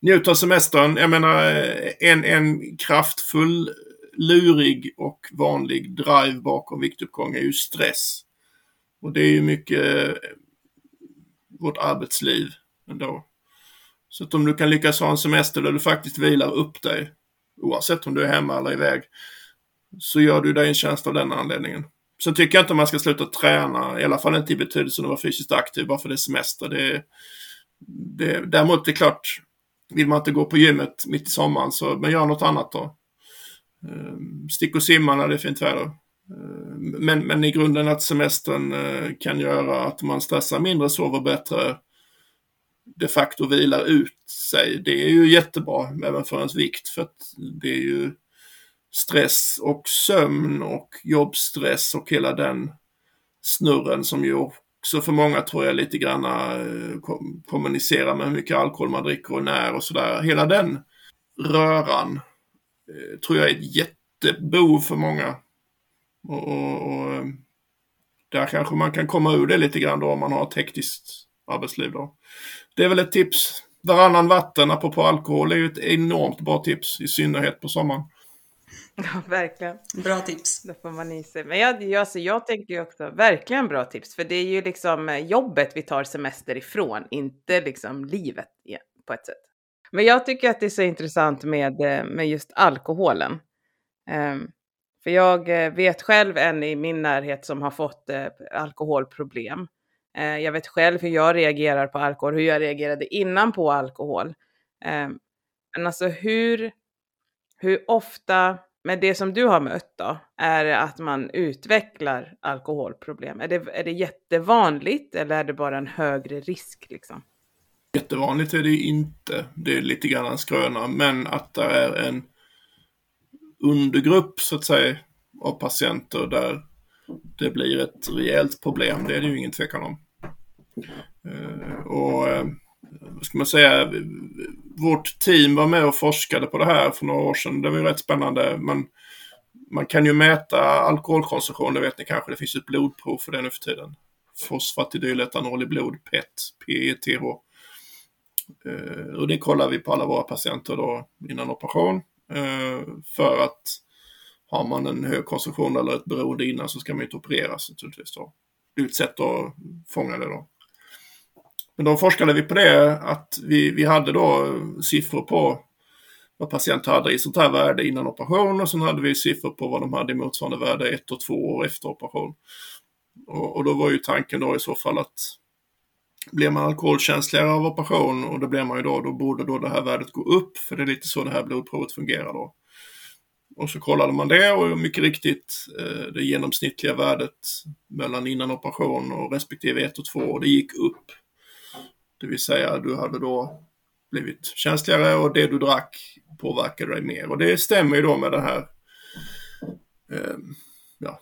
Njut av semestern. Jag menar, eh, en, en kraftfull, lurig och vanlig drive bakom viktuppgång är ju stress. Och det är ju mycket vårt arbetsliv ändå. Så att om du kan lyckas ha en semester där du faktiskt vilar upp dig, oavsett om du är hemma eller iväg, så gör du dig en tjänst av den anledningen. Sen tycker jag inte man ska sluta träna, i alla fall inte i betydelsen att vara fysiskt aktiv bara för det är semester. Det, det, däremot det är klart, vill man inte gå på gymmet mitt i sommaren, så, men gör något annat då. Ehm, stick och simma när det är fint väder. Ehm, men, men i grunden att semestern eh, kan göra att man stressar mindre, sover bättre, de facto vilar ut sig. Det är ju jättebra även för ens vikt för att det är ju stress och sömn och jobbstress och hela den snurren som ju också för många tror jag lite grann eh, kom- kommunicerar med hur mycket alkohol man dricker och när och sådär. Hela den röran eh, tror jag är ett jättebov för många. Och, och, och eh, där kanske man kan komma ur det lite grann då om man har ett hektiskt arbetsliv då. Det är väl ett tips. Varannan vatten, apropå alkohol, är ju ett enormt bra tips, i synnerhet på sommaren.
Ja, verkligen.
Bra tips.
Det får man i sig. Men jag, jag, alltså, jag tänker ju också, verkligen bra tips, för det är ju liksom eh, jobbet vi tar semester ifrån, inte liksom livet igen, på ett sätt. Men jag tycker att det är så intressant med, eh, med just alkoholen. Ehm, för jag eh, vet själv en i min närhet som har fått eh, alkoholproblem. Eh, jag vet själv hur jag reagerar på alkohol, hur jag reagerade innan på alkohol. Ehm, men alltså hur, hur ofta, men det som du har mött då, är det att man utvecklar alkoholproblem? Är det, är det jättevanligt eller är det bara en högre risk liksom?
Jättevanligt är det ju inte. Det är lite grann en skröna. Men att det är en undergrupp så att säga av patienter där det blir ett rejält problem. Det är det ju ingen tvekan om. Eh, och eh, vad ska man säga? Vårt team var med och forskade på det här för några år sedan. Det var ju rätt spännande. Man, man kan ju mäta alkoholkonsumtion, det vet ni kanske. Det finns ett blodprov för det nu för tiden. fosfatidyletanol i blod, PET, PETH. Eh, och det kollar vi på alla våra patienter då innan operation. Eh, för att har man en hög konsumtion eller ett beroende innan så ska man inte opereras naturligtvis. Då. Det är ett sätt att fånga det då. Men då forskade vi på det att vi, vi hade då siffror på vad patienter hade i sånt här värde innan operation och sen hade vi siffror på vad de hade i motsvarande värde ett och två år efter operation. Och, och då var ju tanken då i så fall att blir man alkoholkänsligare av operation och det blir man ju då, då borde då det här värdet gå upp för det är lite så det här blodprovet fungerar då. Och så kollade man det och mycket riktigt eh, det genomsnittliga värdet mellan innan operation och respektive ett och två år, det gick upp. Det vill säga du hade då blivit känsligare och det du drack påverkade dig mer. Och det stämmer ju då med det här eh, ja,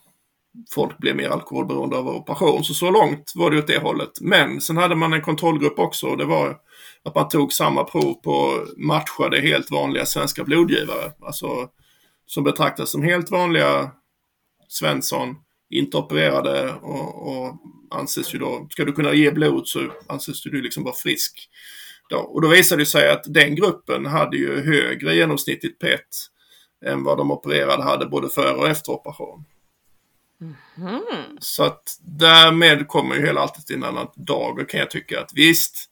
folk blev mer alkoholberoende av operation. Så så långt var det åt det hållet. Men sen hade man en kontrollgrupp också och det var att man tog samma prov på matchade helt vanliga svenska blodgivare. Alltså som betraktas som helt vanliga Svensson, inte opererade och, och anses ju då, ska du kunna ge blod så anses du liksom vara frisk. Då, och då visade det sig att den gruppen hade ju högre genomsnittligt PET än vad de opererade hade både före och efter operation. Mm. Så att därmed kommer ju hela alltet till en annan dag kan jag tycka att visst,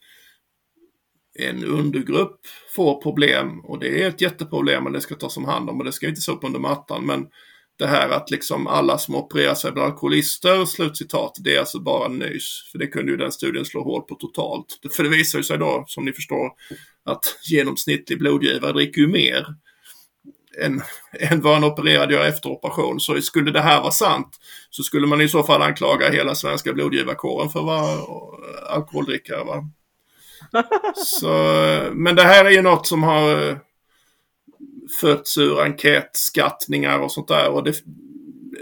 en undergrupp får problem och det är ett jätteproblem och det ska tas om hand om och det ska inte upp under mattan. Men det här att liksom alla som opererar sig blir alkoholister, slutcitat, det är alltså bara nys. För det kunde ju den studien slå hål på totalt. För det visar ju sig då, som ni förstår, att genomsnittlig blodgivare dricker ju mer än, än vad en opererad gör efter operation. Så skulle det här vara sant så skulle man i så fall anklaga hela svenska blodgivarkåren för att vara alkoholdrickare. Va? Så, men det här är ju något som har eh, fötts ur enkätskattningar och sånt där. Och det,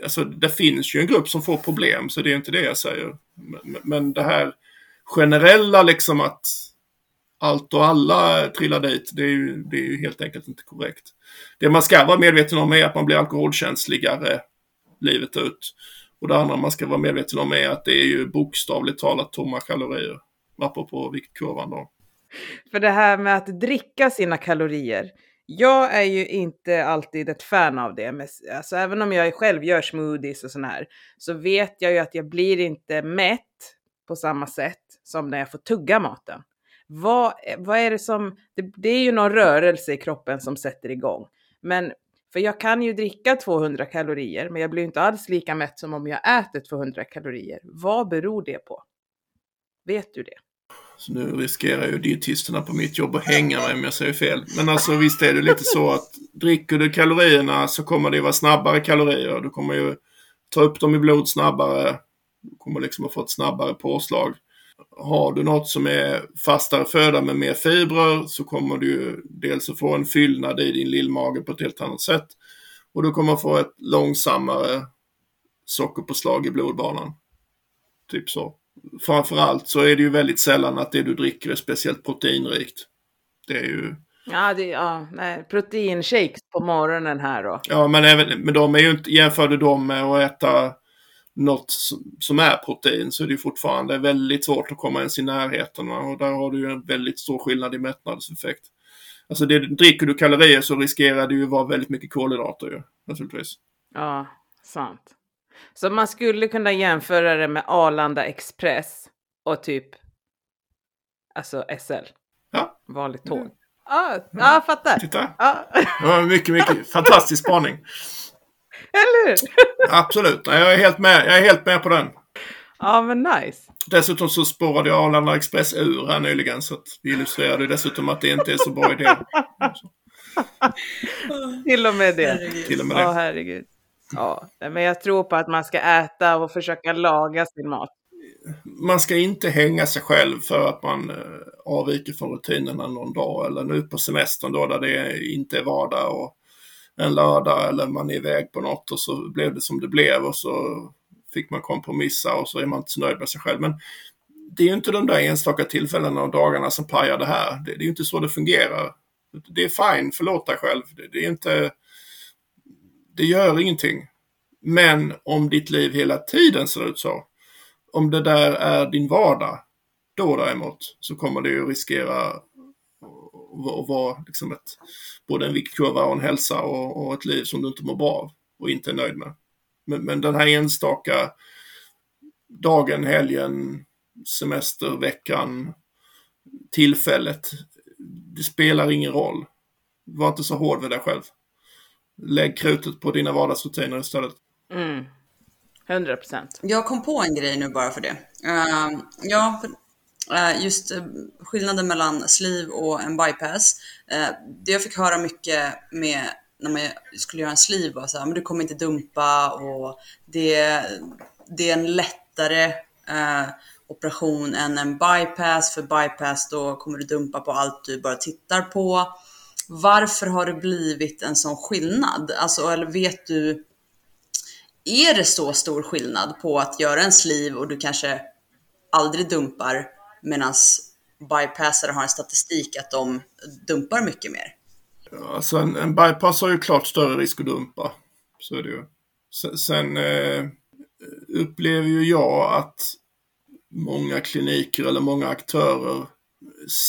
alltså, det finns ju en grupp som får problem, så det är inte det jag säger. Men, men det här generella liksom att allt och alla trillar dit, det är, ju, det är ju helt enkelt inte korrekt. Det man ska vara medveten om är att man blir alkoholkänsligare livet ut. Och det andra man ska vara medveten om är att det är ju bokstavligt talat tomma kalorier. Apropå viktkurvan då.
För det här med att dricka sina kalorier. Jag är ju inte alltid ett fan av det. Men, alltså, även om jag själv gör smoothies och sån här. Så vet jag ju att jag blir inte mätt på samma sätt som när jag får tugga maten. Vad, eh, vad är det som, det, det är ju någon rörelse i kroppen som sätter igång. Men för jag kan ju dricka 200 kalorier, men jag blir inte alls lika mätt som om jag äter 200 kalorier. Vad beror det på? Vet du det?
Så nu riskerar ju dietisterna på mitt jobb att hänga mig om jag säger fel. Men alltså visst är det lite så att dricker du kalorierna så kommer det vara snabbare kalorier. Du kommer ju ta upp dem i blod snabbare. Du kommer liksom att få ett snabbare påslag. Har du något som är fastare föda med mer fibrer så kommer du ju dels att få en fyllnad i din lillmage på ett helt annat sätt. Och du kommer att få ett långsammare sockerpåslag i blodbanan. Typ så framförallt så är det ju väldigt sällan att det du dricker är speciellt proteinrikt. Det är ju...
Ja, det, ja nej, proteinshakes på morgonen här då.
Ja, men, även, men de är ju inte, jämför du dem med att äta något som är protein så är det ju fortfarande väldigt svårt att komma ens i närheten. Och där har du ju en väldigt stor skillnad i mättnadseffekt. Alltså det, dricker du kalorier så riskerar det ju vara väldigt mycket kolhydrater ju, naturligtvis.
Ja, sant. Så man skulle kunna jämföra det med Arlanda Express och typ alltså SL.
Ja.
Vanligt tåg. Ja, mm. ah, ah, fattar.
Titta. Ah. Ja, mycket, mycket fantastisk spaning.
Eller hur?
Absolut, jag är, helt med. jag är helt med på den.
Ja, men nice.
Dessutom så spårade jag Arlanda Express ur här nyligen så att vi illustrerade dessutom att det inte är så bra idé.
Till och med det.
Herregud. Till och med det.
Ja, herregud. Ja, men jag tror på att man ska äta och försöka laga sin mat.
Man ska inte hänga sig själv för att man eh, avviker från rutinerna någon dag eller nu på semestern då där det inte är vardag och en lördag eller man är iväg på något och så blev det som det blev och så fick man kompromissa och så är man inte så nöjd med sig själv. Men det är ju inte de där enstaka tillfällena och dagarna som pajar det här. Det, är ju inte så det fungerar. Det är fine, förlåt dig själv. Det är inte det gör ingenting. Men om ditt liv hela tiden ser ut så om det där är din vardag, då däremot så kommer det ju riskera att vara liksom ett, både en viktkurva och en hälsa och, och, ett liv som du inte mår bra av och inte är nöjd med. Men, men den här enstaka dagen, helgen, semesterveckan, tillfället, det spelar ingen roll. Var inte så hård vid dig själv. Lägg krutet på dina vardagsrutiner istället.
Mm. 100 procent.
Jag kom på en grej nu bara för det. Uh, ja, uh, just uh, skillnaden mellan sleeve och en bypass. det jag fick höra mycket med när man skulle göra en sleeve var så här, men du kommer inte dumpa och det, det är en lättare operation än en bypass. För bypass då kommer du dumpa på allt du bara tittar på. Varför har det blivit en sån skillnad? Alltså, eller vet du är det så stor skillnad på att göra en sleeve och du kanske aldrig dumpar medan bypassare har en statistik att de dumpar mycket mer?
Alltså en, en bypass har ju klart större risk att dumpa. Så är det ju. Sen, sen eh, upplever ju jag att många kliniker eller många aktörer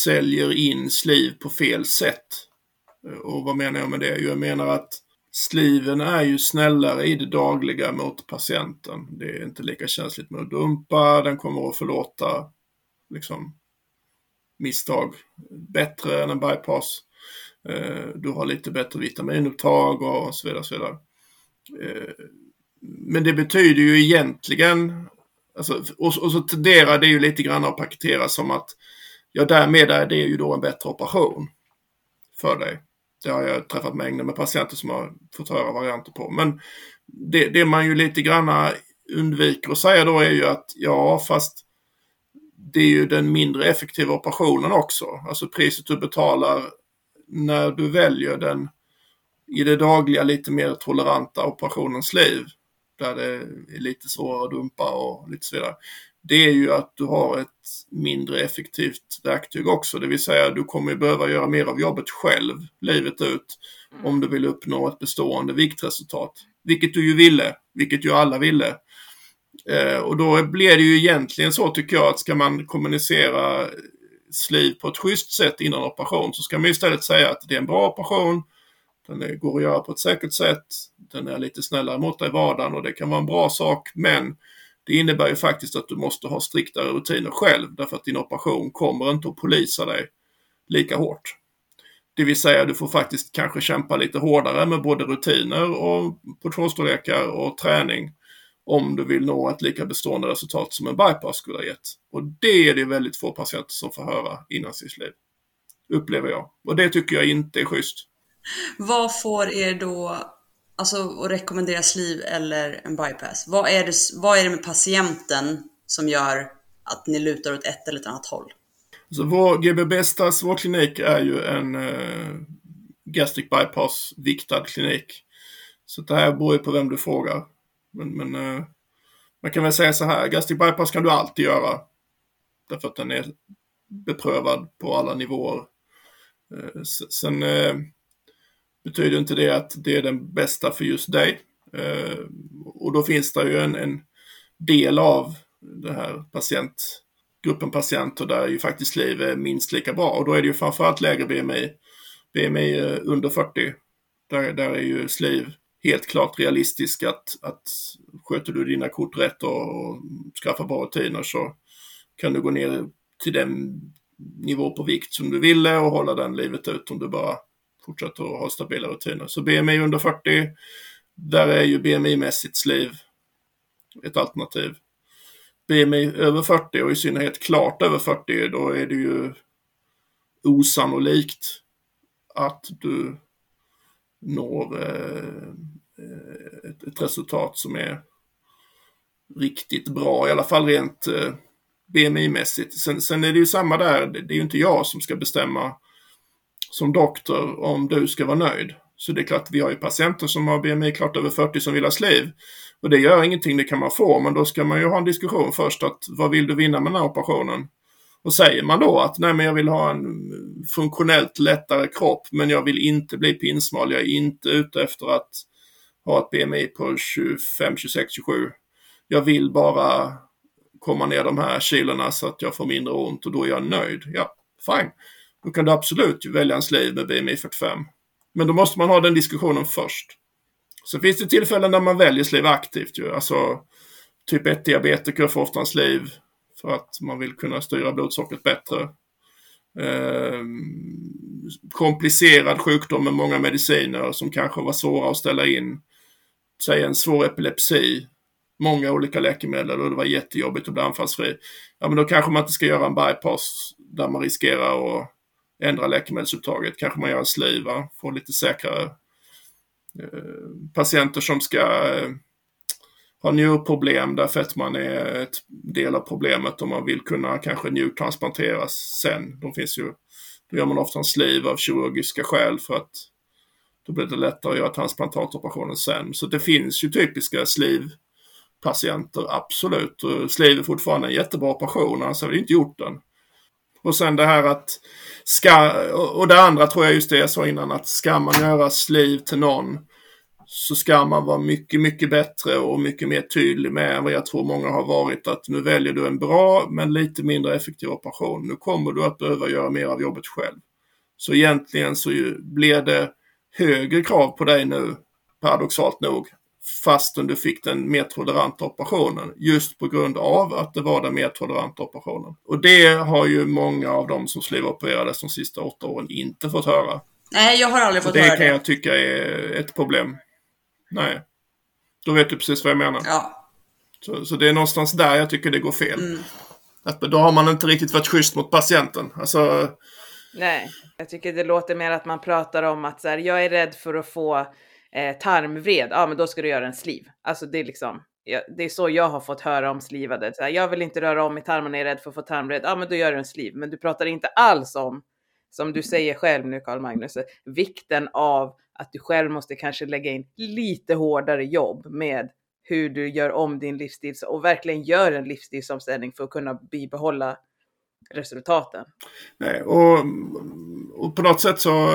säljer in sliv på fel sätt. Och vad menar jag med det? Jag menar att Sliven är ju snällare i det dagliga mot patienten. Det är inte lika känsligt med att dumpa, den kommer att förlåta liksom, misstag bättre än en bypass. Eh, du har lite bättre vitaminupptag och så vidare. Och så vidare. Eh, men det betyder ju egentligen, alltså, och, och så tenderar det ju lite grann att paketeras som att ja, därmed är det ju då en bättre operation för dig. Det har jag träffat mängder med patienter som har fått höra varianter på. Men det, det man ju lite granna undviker att säga då är ju att ja, fast det är ju den mindre effektiva operationen också. Alltså priset du betalar när du väljer den i det dagliga lite mer toleranta operationens liv. Där det är lite svårare att dumpa och lite så vidare det är ju att du har ett mindre effektivt verktyg också. Det vill säga du kommer behöva göra mer av jobbet själv livet ut mm. om du vill uppnå ett bestående viktresultat. Vilket du ju ville, vilket ju alla ville. Eh, och då blir det ju egentligen så tycker jag att ska man kommunicera sliv på ett schysst sätt innan operation så ska man istället säga att det är en bra operation, den går att göra på ett säkert sätt, den är lite snällare mot dig i vardagen och det kan vara en bra sak men det innebär ju faktiskt att du måste ha striktare rutiner själv därför att din operation kommer inte att polisa dig lika hårt. Det vill säga du får faktiskt kanske kämpa lite hårdare med både rutiner och portionsstorlekar och träning om du vill nå ett lika bestående resultat som en bypass skulle ha gett. Och det är det väldigt få patienter som får höra innan sitt liv. Upplever jag. Och det tycker jag inte är schysst.
Vad får er då alltså att rekommendera sleeve eller en bypass? Vad är, det, vad är det med patienten som gör att ni lutar åt ett eller ett annat håll?
Så vår GB Bestas, vår klinik är ju en eh, gastric bypass viktad klinik. Så det här beror ju på vem du frågar. Men, men eh, man kan väl säga så här, gastric bypass kan du alltid göra. Därför att den är beprövad på alla nivåer. Eh, sen eh, betyder inte det att det är den bästa för just dig. Eh, och då finns det ju en, en del av den här patientgruppen patienter där ju faktiskt liv är minst lika bra. Och då är det ju framförallt lägre BMI. BMI eh, under 40. Där, där är ju SLIV helt klart realistisk att, att sköter du dina kort rätt och, och skaffar bra rutiner så kan du gå ner till den nivå på vikt som du ville och hålla den livet ut om du bara fortsatt att ha stabila rutiner. Så BMI under 40, där är ju BMI-mässigt SLIV ett alternativ. BMI över 40 och i synnerhet klart över 40, då är det ju osannolikt att du når eh, ett, resultat som är riktigt bra, i alla fall rent eh, BMI-mässigt. Sen, sen, är det ju samma där, det är ju inte jag som ska bestämma som doktor om du ska vara nöjd. Så det är klart, vi har ju patienter som har BMI klart över 40 som vill ha sliv. Och det gör ingenting, det kan man få, men då ska man ju ha en diskussion först att vad vill du vinna med den här operationen? Och säger man då att nej men jag vill ha en funktionellt lättare kropp men jag vill inte bli pinsmal, jag är inte ute efter att ha ett BMI på 25, 26, 27. Jag vill bara komma ner de här kilorna så att jag får mindre ont och då är jag nöjd. Ja, fine. Då kan du absolut välja en sleeve med BMI 45. Men då måste man ha den diskussionen först. Så finns det tillfällen där man väljer sleeve aktivt ju. Alltså typ 1-diabetiker får ofta en sleeve för att man vill kunna styra blodsockret bättre. Eh, komplicerad sjukdom med många mediciner som kanske var svåra att ställa in. Säg en svår epilepsi, många olika läkemedel och det var jättejobbigt att bli anfallsfri. Ja men då kanske man inte ska göra en bypass där man riskerar att ändra läkemedelsupptaget. Kanske man gör en sliva, får lite säkrare eh, patienter som ska eh, ha njurproblem där fetman är ett del av problemet om man vill kunna kanske njurtransplanteras sen. De finns ju, då gör man ofta en sliv av kirurgiska skäl för att då blir det lättare att göra transplantatoperationen sen. Så det finns ju typiska slivpatienter, absolut. Sliv är fortfarande en jättebra operation, annars hade vi inte gjort den. Och sen det här att ska, och det andra tror jag just det jag sa innan, att ska man göra sliv till någon så ska man vara mycket, mycket bättre och mycket mer tydlig med än vad jag tror många har varit att nu väljer du en bra men lite mindre effektiv operation. Nu kommer du att behöva göra mer av jobbet själv. Så egentligen så blir det högre krav på dig nu, paradoxalt nog, fastän du fick den mer toleranta operationen. Just på grund av att det var den mer toleranta operationen. Och det har ju många av de som sluvopererades de sista åtta åren inte fått höra.
Nej, jag har aldrig fått
det
höra
det.
Det
kan jag tycka är ett problem. Nej. Då vet du precis vad jag menar.
Ja.
Så, så det är någonstans där jag tycker det går fel. Mm. Att då har man inte riktigt varit schysst mot patienten. Alltså...
Nej, jag tycker det låter mer att man pratar om att så här, jag är rädd för att få eh, tarmvred. Ja, men då ska du göra en sliv. Alltså det är liksom, ja, det är så jag har fått höra om slivade. Så här, jag vill inte röra om i tarmen, jag är rädd för att få tarmvred. Ja, men då gör du en sliv. Men du pratar inte alls om, som du säger själv nu Karl Magnus, eh, vikten av att du själv måste kanske lägga in lite hårdare jobb med hur du gör om din livsstil och verkligen gör en livsstilsomställning för att kunna bibehålla resultaten.
Nej, och, och på något sätt så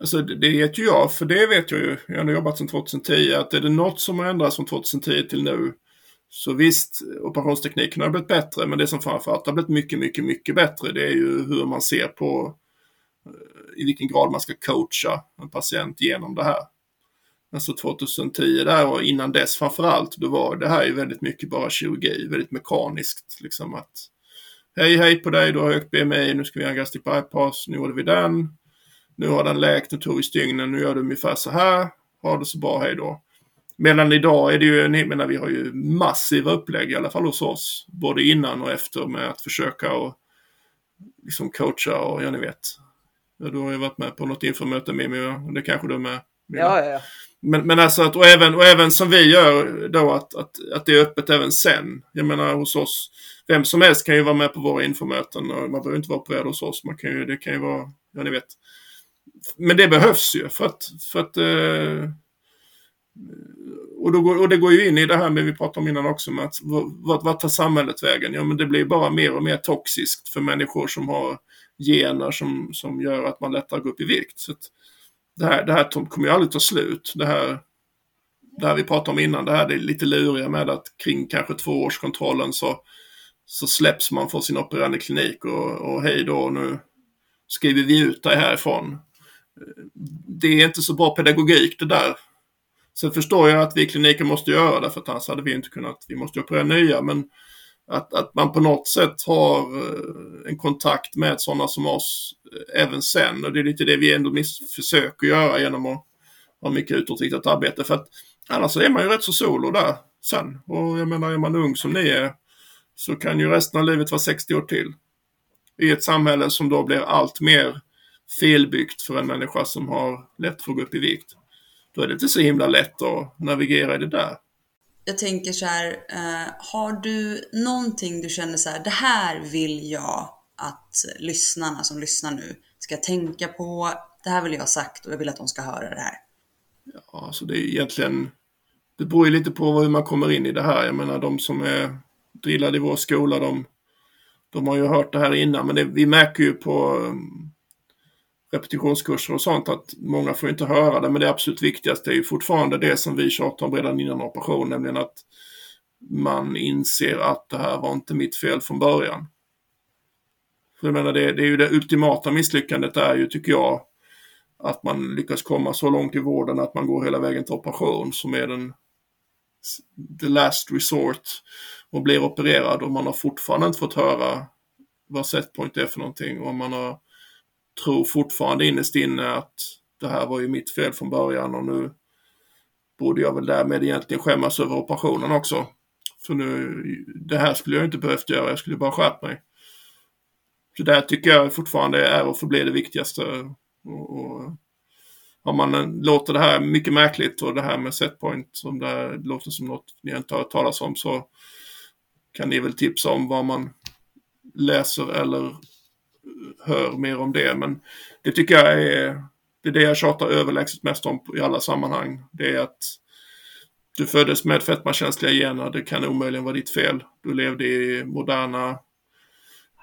Alltså det, vet ju jag, för det vet jag ju. Jag har jobbat sedan 2010, att är det något som har ändrats från 2010 till nu så visst, operationstekniken har blivit bättre, men det som framförallt har blivit mycket, mycket, mycket bättre, det är ju hur man ser på eh, i vilken grad man ska coacha en patient genom det här. Alltså 2010 där och innan dess framförallt, då var det här ju väldigt mycket bara kirurgi, väldigt mekaniskt. Liksom att Hej hej på dig, du har högt BMI, nu ska vi göra en gastric bypass, nu gjorde vi den. Nu har den läkt, nu tog vi stygnen, nu gör du ungefär så här. Ha det så bra, hej då. Medan idag är det ju, jag menar vi har ju massiva upplägg i alla fall hos oss. Både innan och efter med att försöka och liksom coacha och ja ni vet. Ja, du har ju varit med på något infomöte med mig och det kanske du är med.
Ja, ja, ja.
Men, men alltså att, och även, och även som vi gör då att, att, att det är öppet även sen. Jag menar hos oss, vem som helst kan ju vara med på våra infomöten och man behöver inte vara opererad hos oss. Man kan ju, det kan ju vara, ja ni vet. Men det behövs ju för att, för att eh, och, då går, och det går ju in i det här med vi pratade om innan också med att vart, vad tar samhället vägen? Ja men det blir bara mer och mer toxiskt för människor som har gener som, som gör att man lättare går upp i vikt. Så det, här, det här kommer ju aldrig ta slut. Det här, det här vi pratade om innan, det här det är lite luriga med att kring kanske tvåårskontrollen så, så släpps man från sin opererande klinik och, och hej då, nu skriver vi ut dig härifrån. Det är inte så bra pedagogik det där. Sen förstår jag att vi kliniker måste göra det för att annars hade vi inte kunnat, vi måste operera nya men att, att man på något sätt har eh, en kontakt med sådana som oss eh, även sen. Och det är lite det vi ändå försöker göra genom att ha mycket utåtriktat arbete. För att annars är man ju rätt så solo där sen. Och jag menar, är man ung som ni är så kan ju resten av livet vara 60 år till. I ett samhälle som då blir allt mer felbyggt för en människa som har lätt för att gå upp i vikt. Då är det inte så himla lätt att navigera i det där
jag tänker så här, eh, har du någonting du känner så här, det här vill jag att lyssnarna som lyssnar nu ska tänka på. Det här vill jag ha sagt och jag vill att de ska höra det här.
Ja, alltså det är egentligen, det beror ju lite på hur man kommer in i det här. Jag menar de som är drillade i vår skola, de, de har ju hört det här innan, men det, vi märker ju på repetitionskurser och sånt att många får inte höra det. Men det absolut viktigaste är ju fortfarande det som vi tjatar om redan innan operation, nämligen att man inser att det här var inte mitt fel från början. För jag menar, det, det är ju det ultimata misslyckandet är ju, tycker jag, att man lyckas komma så långt i vården att man går hela vägen till operation som är den the last resort och blir opererad och man har fortfarande inte fått höra vad setpoint är för någonting och man har, tror fortfarande innerst inne att det här var ju mitt fel från början och nu borde jag väl därmed egentligen skämmas över operationen också. För nu, det här skulle jag inte behövt göra, jag skulle bara skärpt mig. Så det här tycker jag fortfarande är och förblir det viktigaste. Och, och, om man låter det här mycket märkligt och det här med setpoint som det låter som något ni inte har hört talas om så kan ni väl tipsa om vad man läser eller hör mer om det. Men det tycker jag är det, är det jag tjatar överlägset mest om i alla sammanhang. Det är att du föddes med fetmakänsliga gener, det kan omöjligen vara ditt fel. Du levde i moderna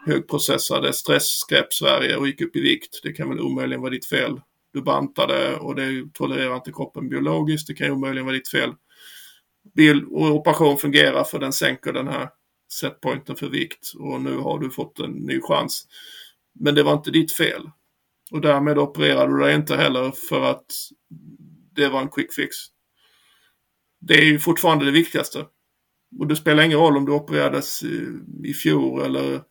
högprocessade stressskräp-Sverige och gick upp i vikt. Det kan väl omöjligen vara ditt fel. Du bantade och det tolererar inte kroppen biologiskt. Det kan ju omöjligen vara ditt fel. Bil och operation fungerar för den sänker den här setpointen för vikt och nu har du fått en ny chans. Men det var inte ditt fel. Och därmed opererade du dig inte heller för att det var en quick fix. Det är ju fortfarande det viktigaste. Och det spelar ingen roll om du opererades i, i fjol eller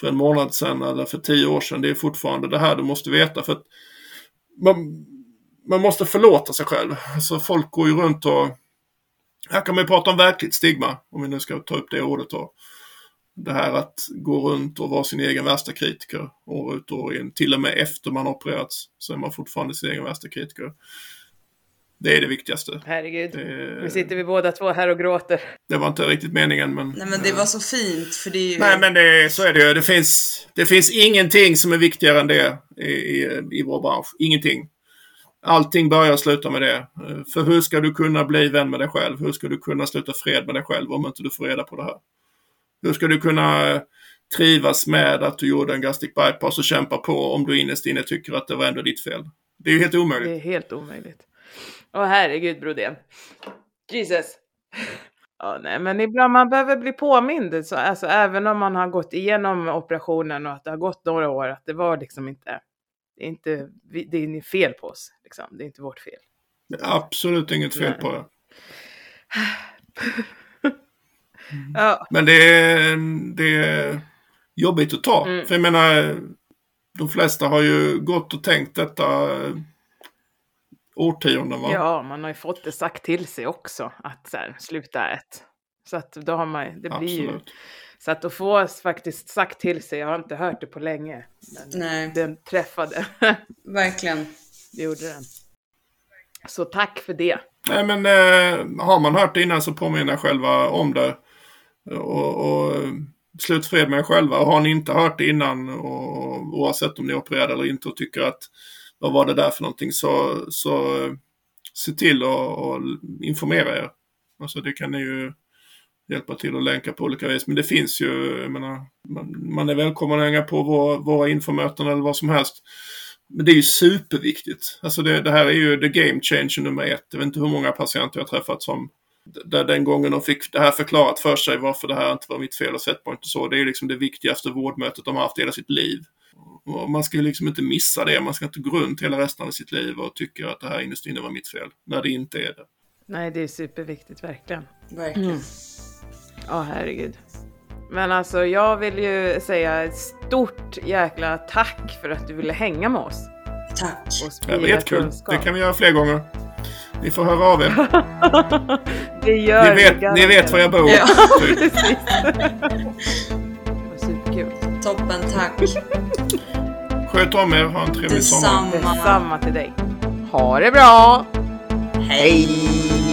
för en månad sedan eller för tio år sedan. Det är fortfarande det här du måste veta. för att man, man måste förlåta sig själv. Alltså folk går ju runt och... Här kan man ju prata om verkligt stigma, om vi nu ska ta upp det ordet då. Det här att gå runt och vara sin egen värsta kritiker år ut och år in. Till och med efter man opererats så är man fortfarande sin egen värsta kritiker. Det är det viktigaste.
Herregud. Det... Nu sitter vi båda två här och gråter.
Det var inte riktigt meningen men...
Nej men det var så fint för det är ju...
Nej men det, så är det ju. Det finns, det finns ingenting som är viktigare än det i, i, i vår bransch. Ingenting. Allting börjar och slutar med det. För hur ska du kunna bli vän med dig själv? Hur ska du kunna sluta fred med dig själv om inte du får reda på det här? Hur ska du kunna trivas med att du gjorde en gastric bypass och kämpa på om du innerst inne tycker att det var ändå ditt fel? Det är ju helt omöjligt.
Det är helt omöjligt. Åh herregud Brodén. Jesus. Ja, nej, men ibland man behöver bli påmind, så, alltså, även om man har gått igenom operationen och att det har gått några år, att det var liksom inte, det är inte, det är fel på oss, liksom. det är inte vårt fel.
Det är absolut inget fel nej. på det. Ja. Men det är, det är jobbigt att ta. Mm. För jag menar, de flesta har ju gått och tänkt detta årtionden va?
Ja, man har ju fått det sagt till sig också att så här, sluta ät. Så att då har man, det blir Absolut. ju... Så att att få faktiskt sagt till sig, jag har inte hört det på länge. Men Nej. Den träffade.
Verkligen.
Det gjorde den. Så tack för det.
Nej men eh, har man hört det innan så påminner själva om det. Och, och slut fred med er själva. Och har ni inte hört det innan och, oavsett om ni är opererade eller inte och tycker att vad var det där för någonting så, så eh, se till att informera er. Alltså det kan ni ju hjälpa till att länka på olika vis. Men det finns ju, jag menar, man, man är välkommen att hänga på våra, våra infomöten eller vad som helst. Men det är ju superviktigt. Alltså det, det här är ju the game changer nummer ett. Jag vet inte hur många patienter jag har träffat som där den gången de fick det här förklarat för sig varför det här inte var mitt fel och setpoint och så. Det är liksom det viktigaste vårdmötet de har haft i hela sitt liv. Och man ska ju liksom inte missa det. Man ska inte gå runt hela resten av sitt liv och tycka att det här innerst inne var mitt fel. När det inte är det.
Nej, det är superviktigt, verkligen.
Verkligen. Mm.
Ja, herregud. Men alltså, jag vill ju säga ett stort jäkla tack för att du ville hänga med oss.
Tack.
Det var jättekul. Det kan vi göra fler gånger. Ni får höra av er.
det gör
ni vet, ni vet var jag bor. Ja, precis.
Toppen, tack.
Sköt om er, ha en trevlig sommar.
Detsamma till dig. Ha det bra!
Hej!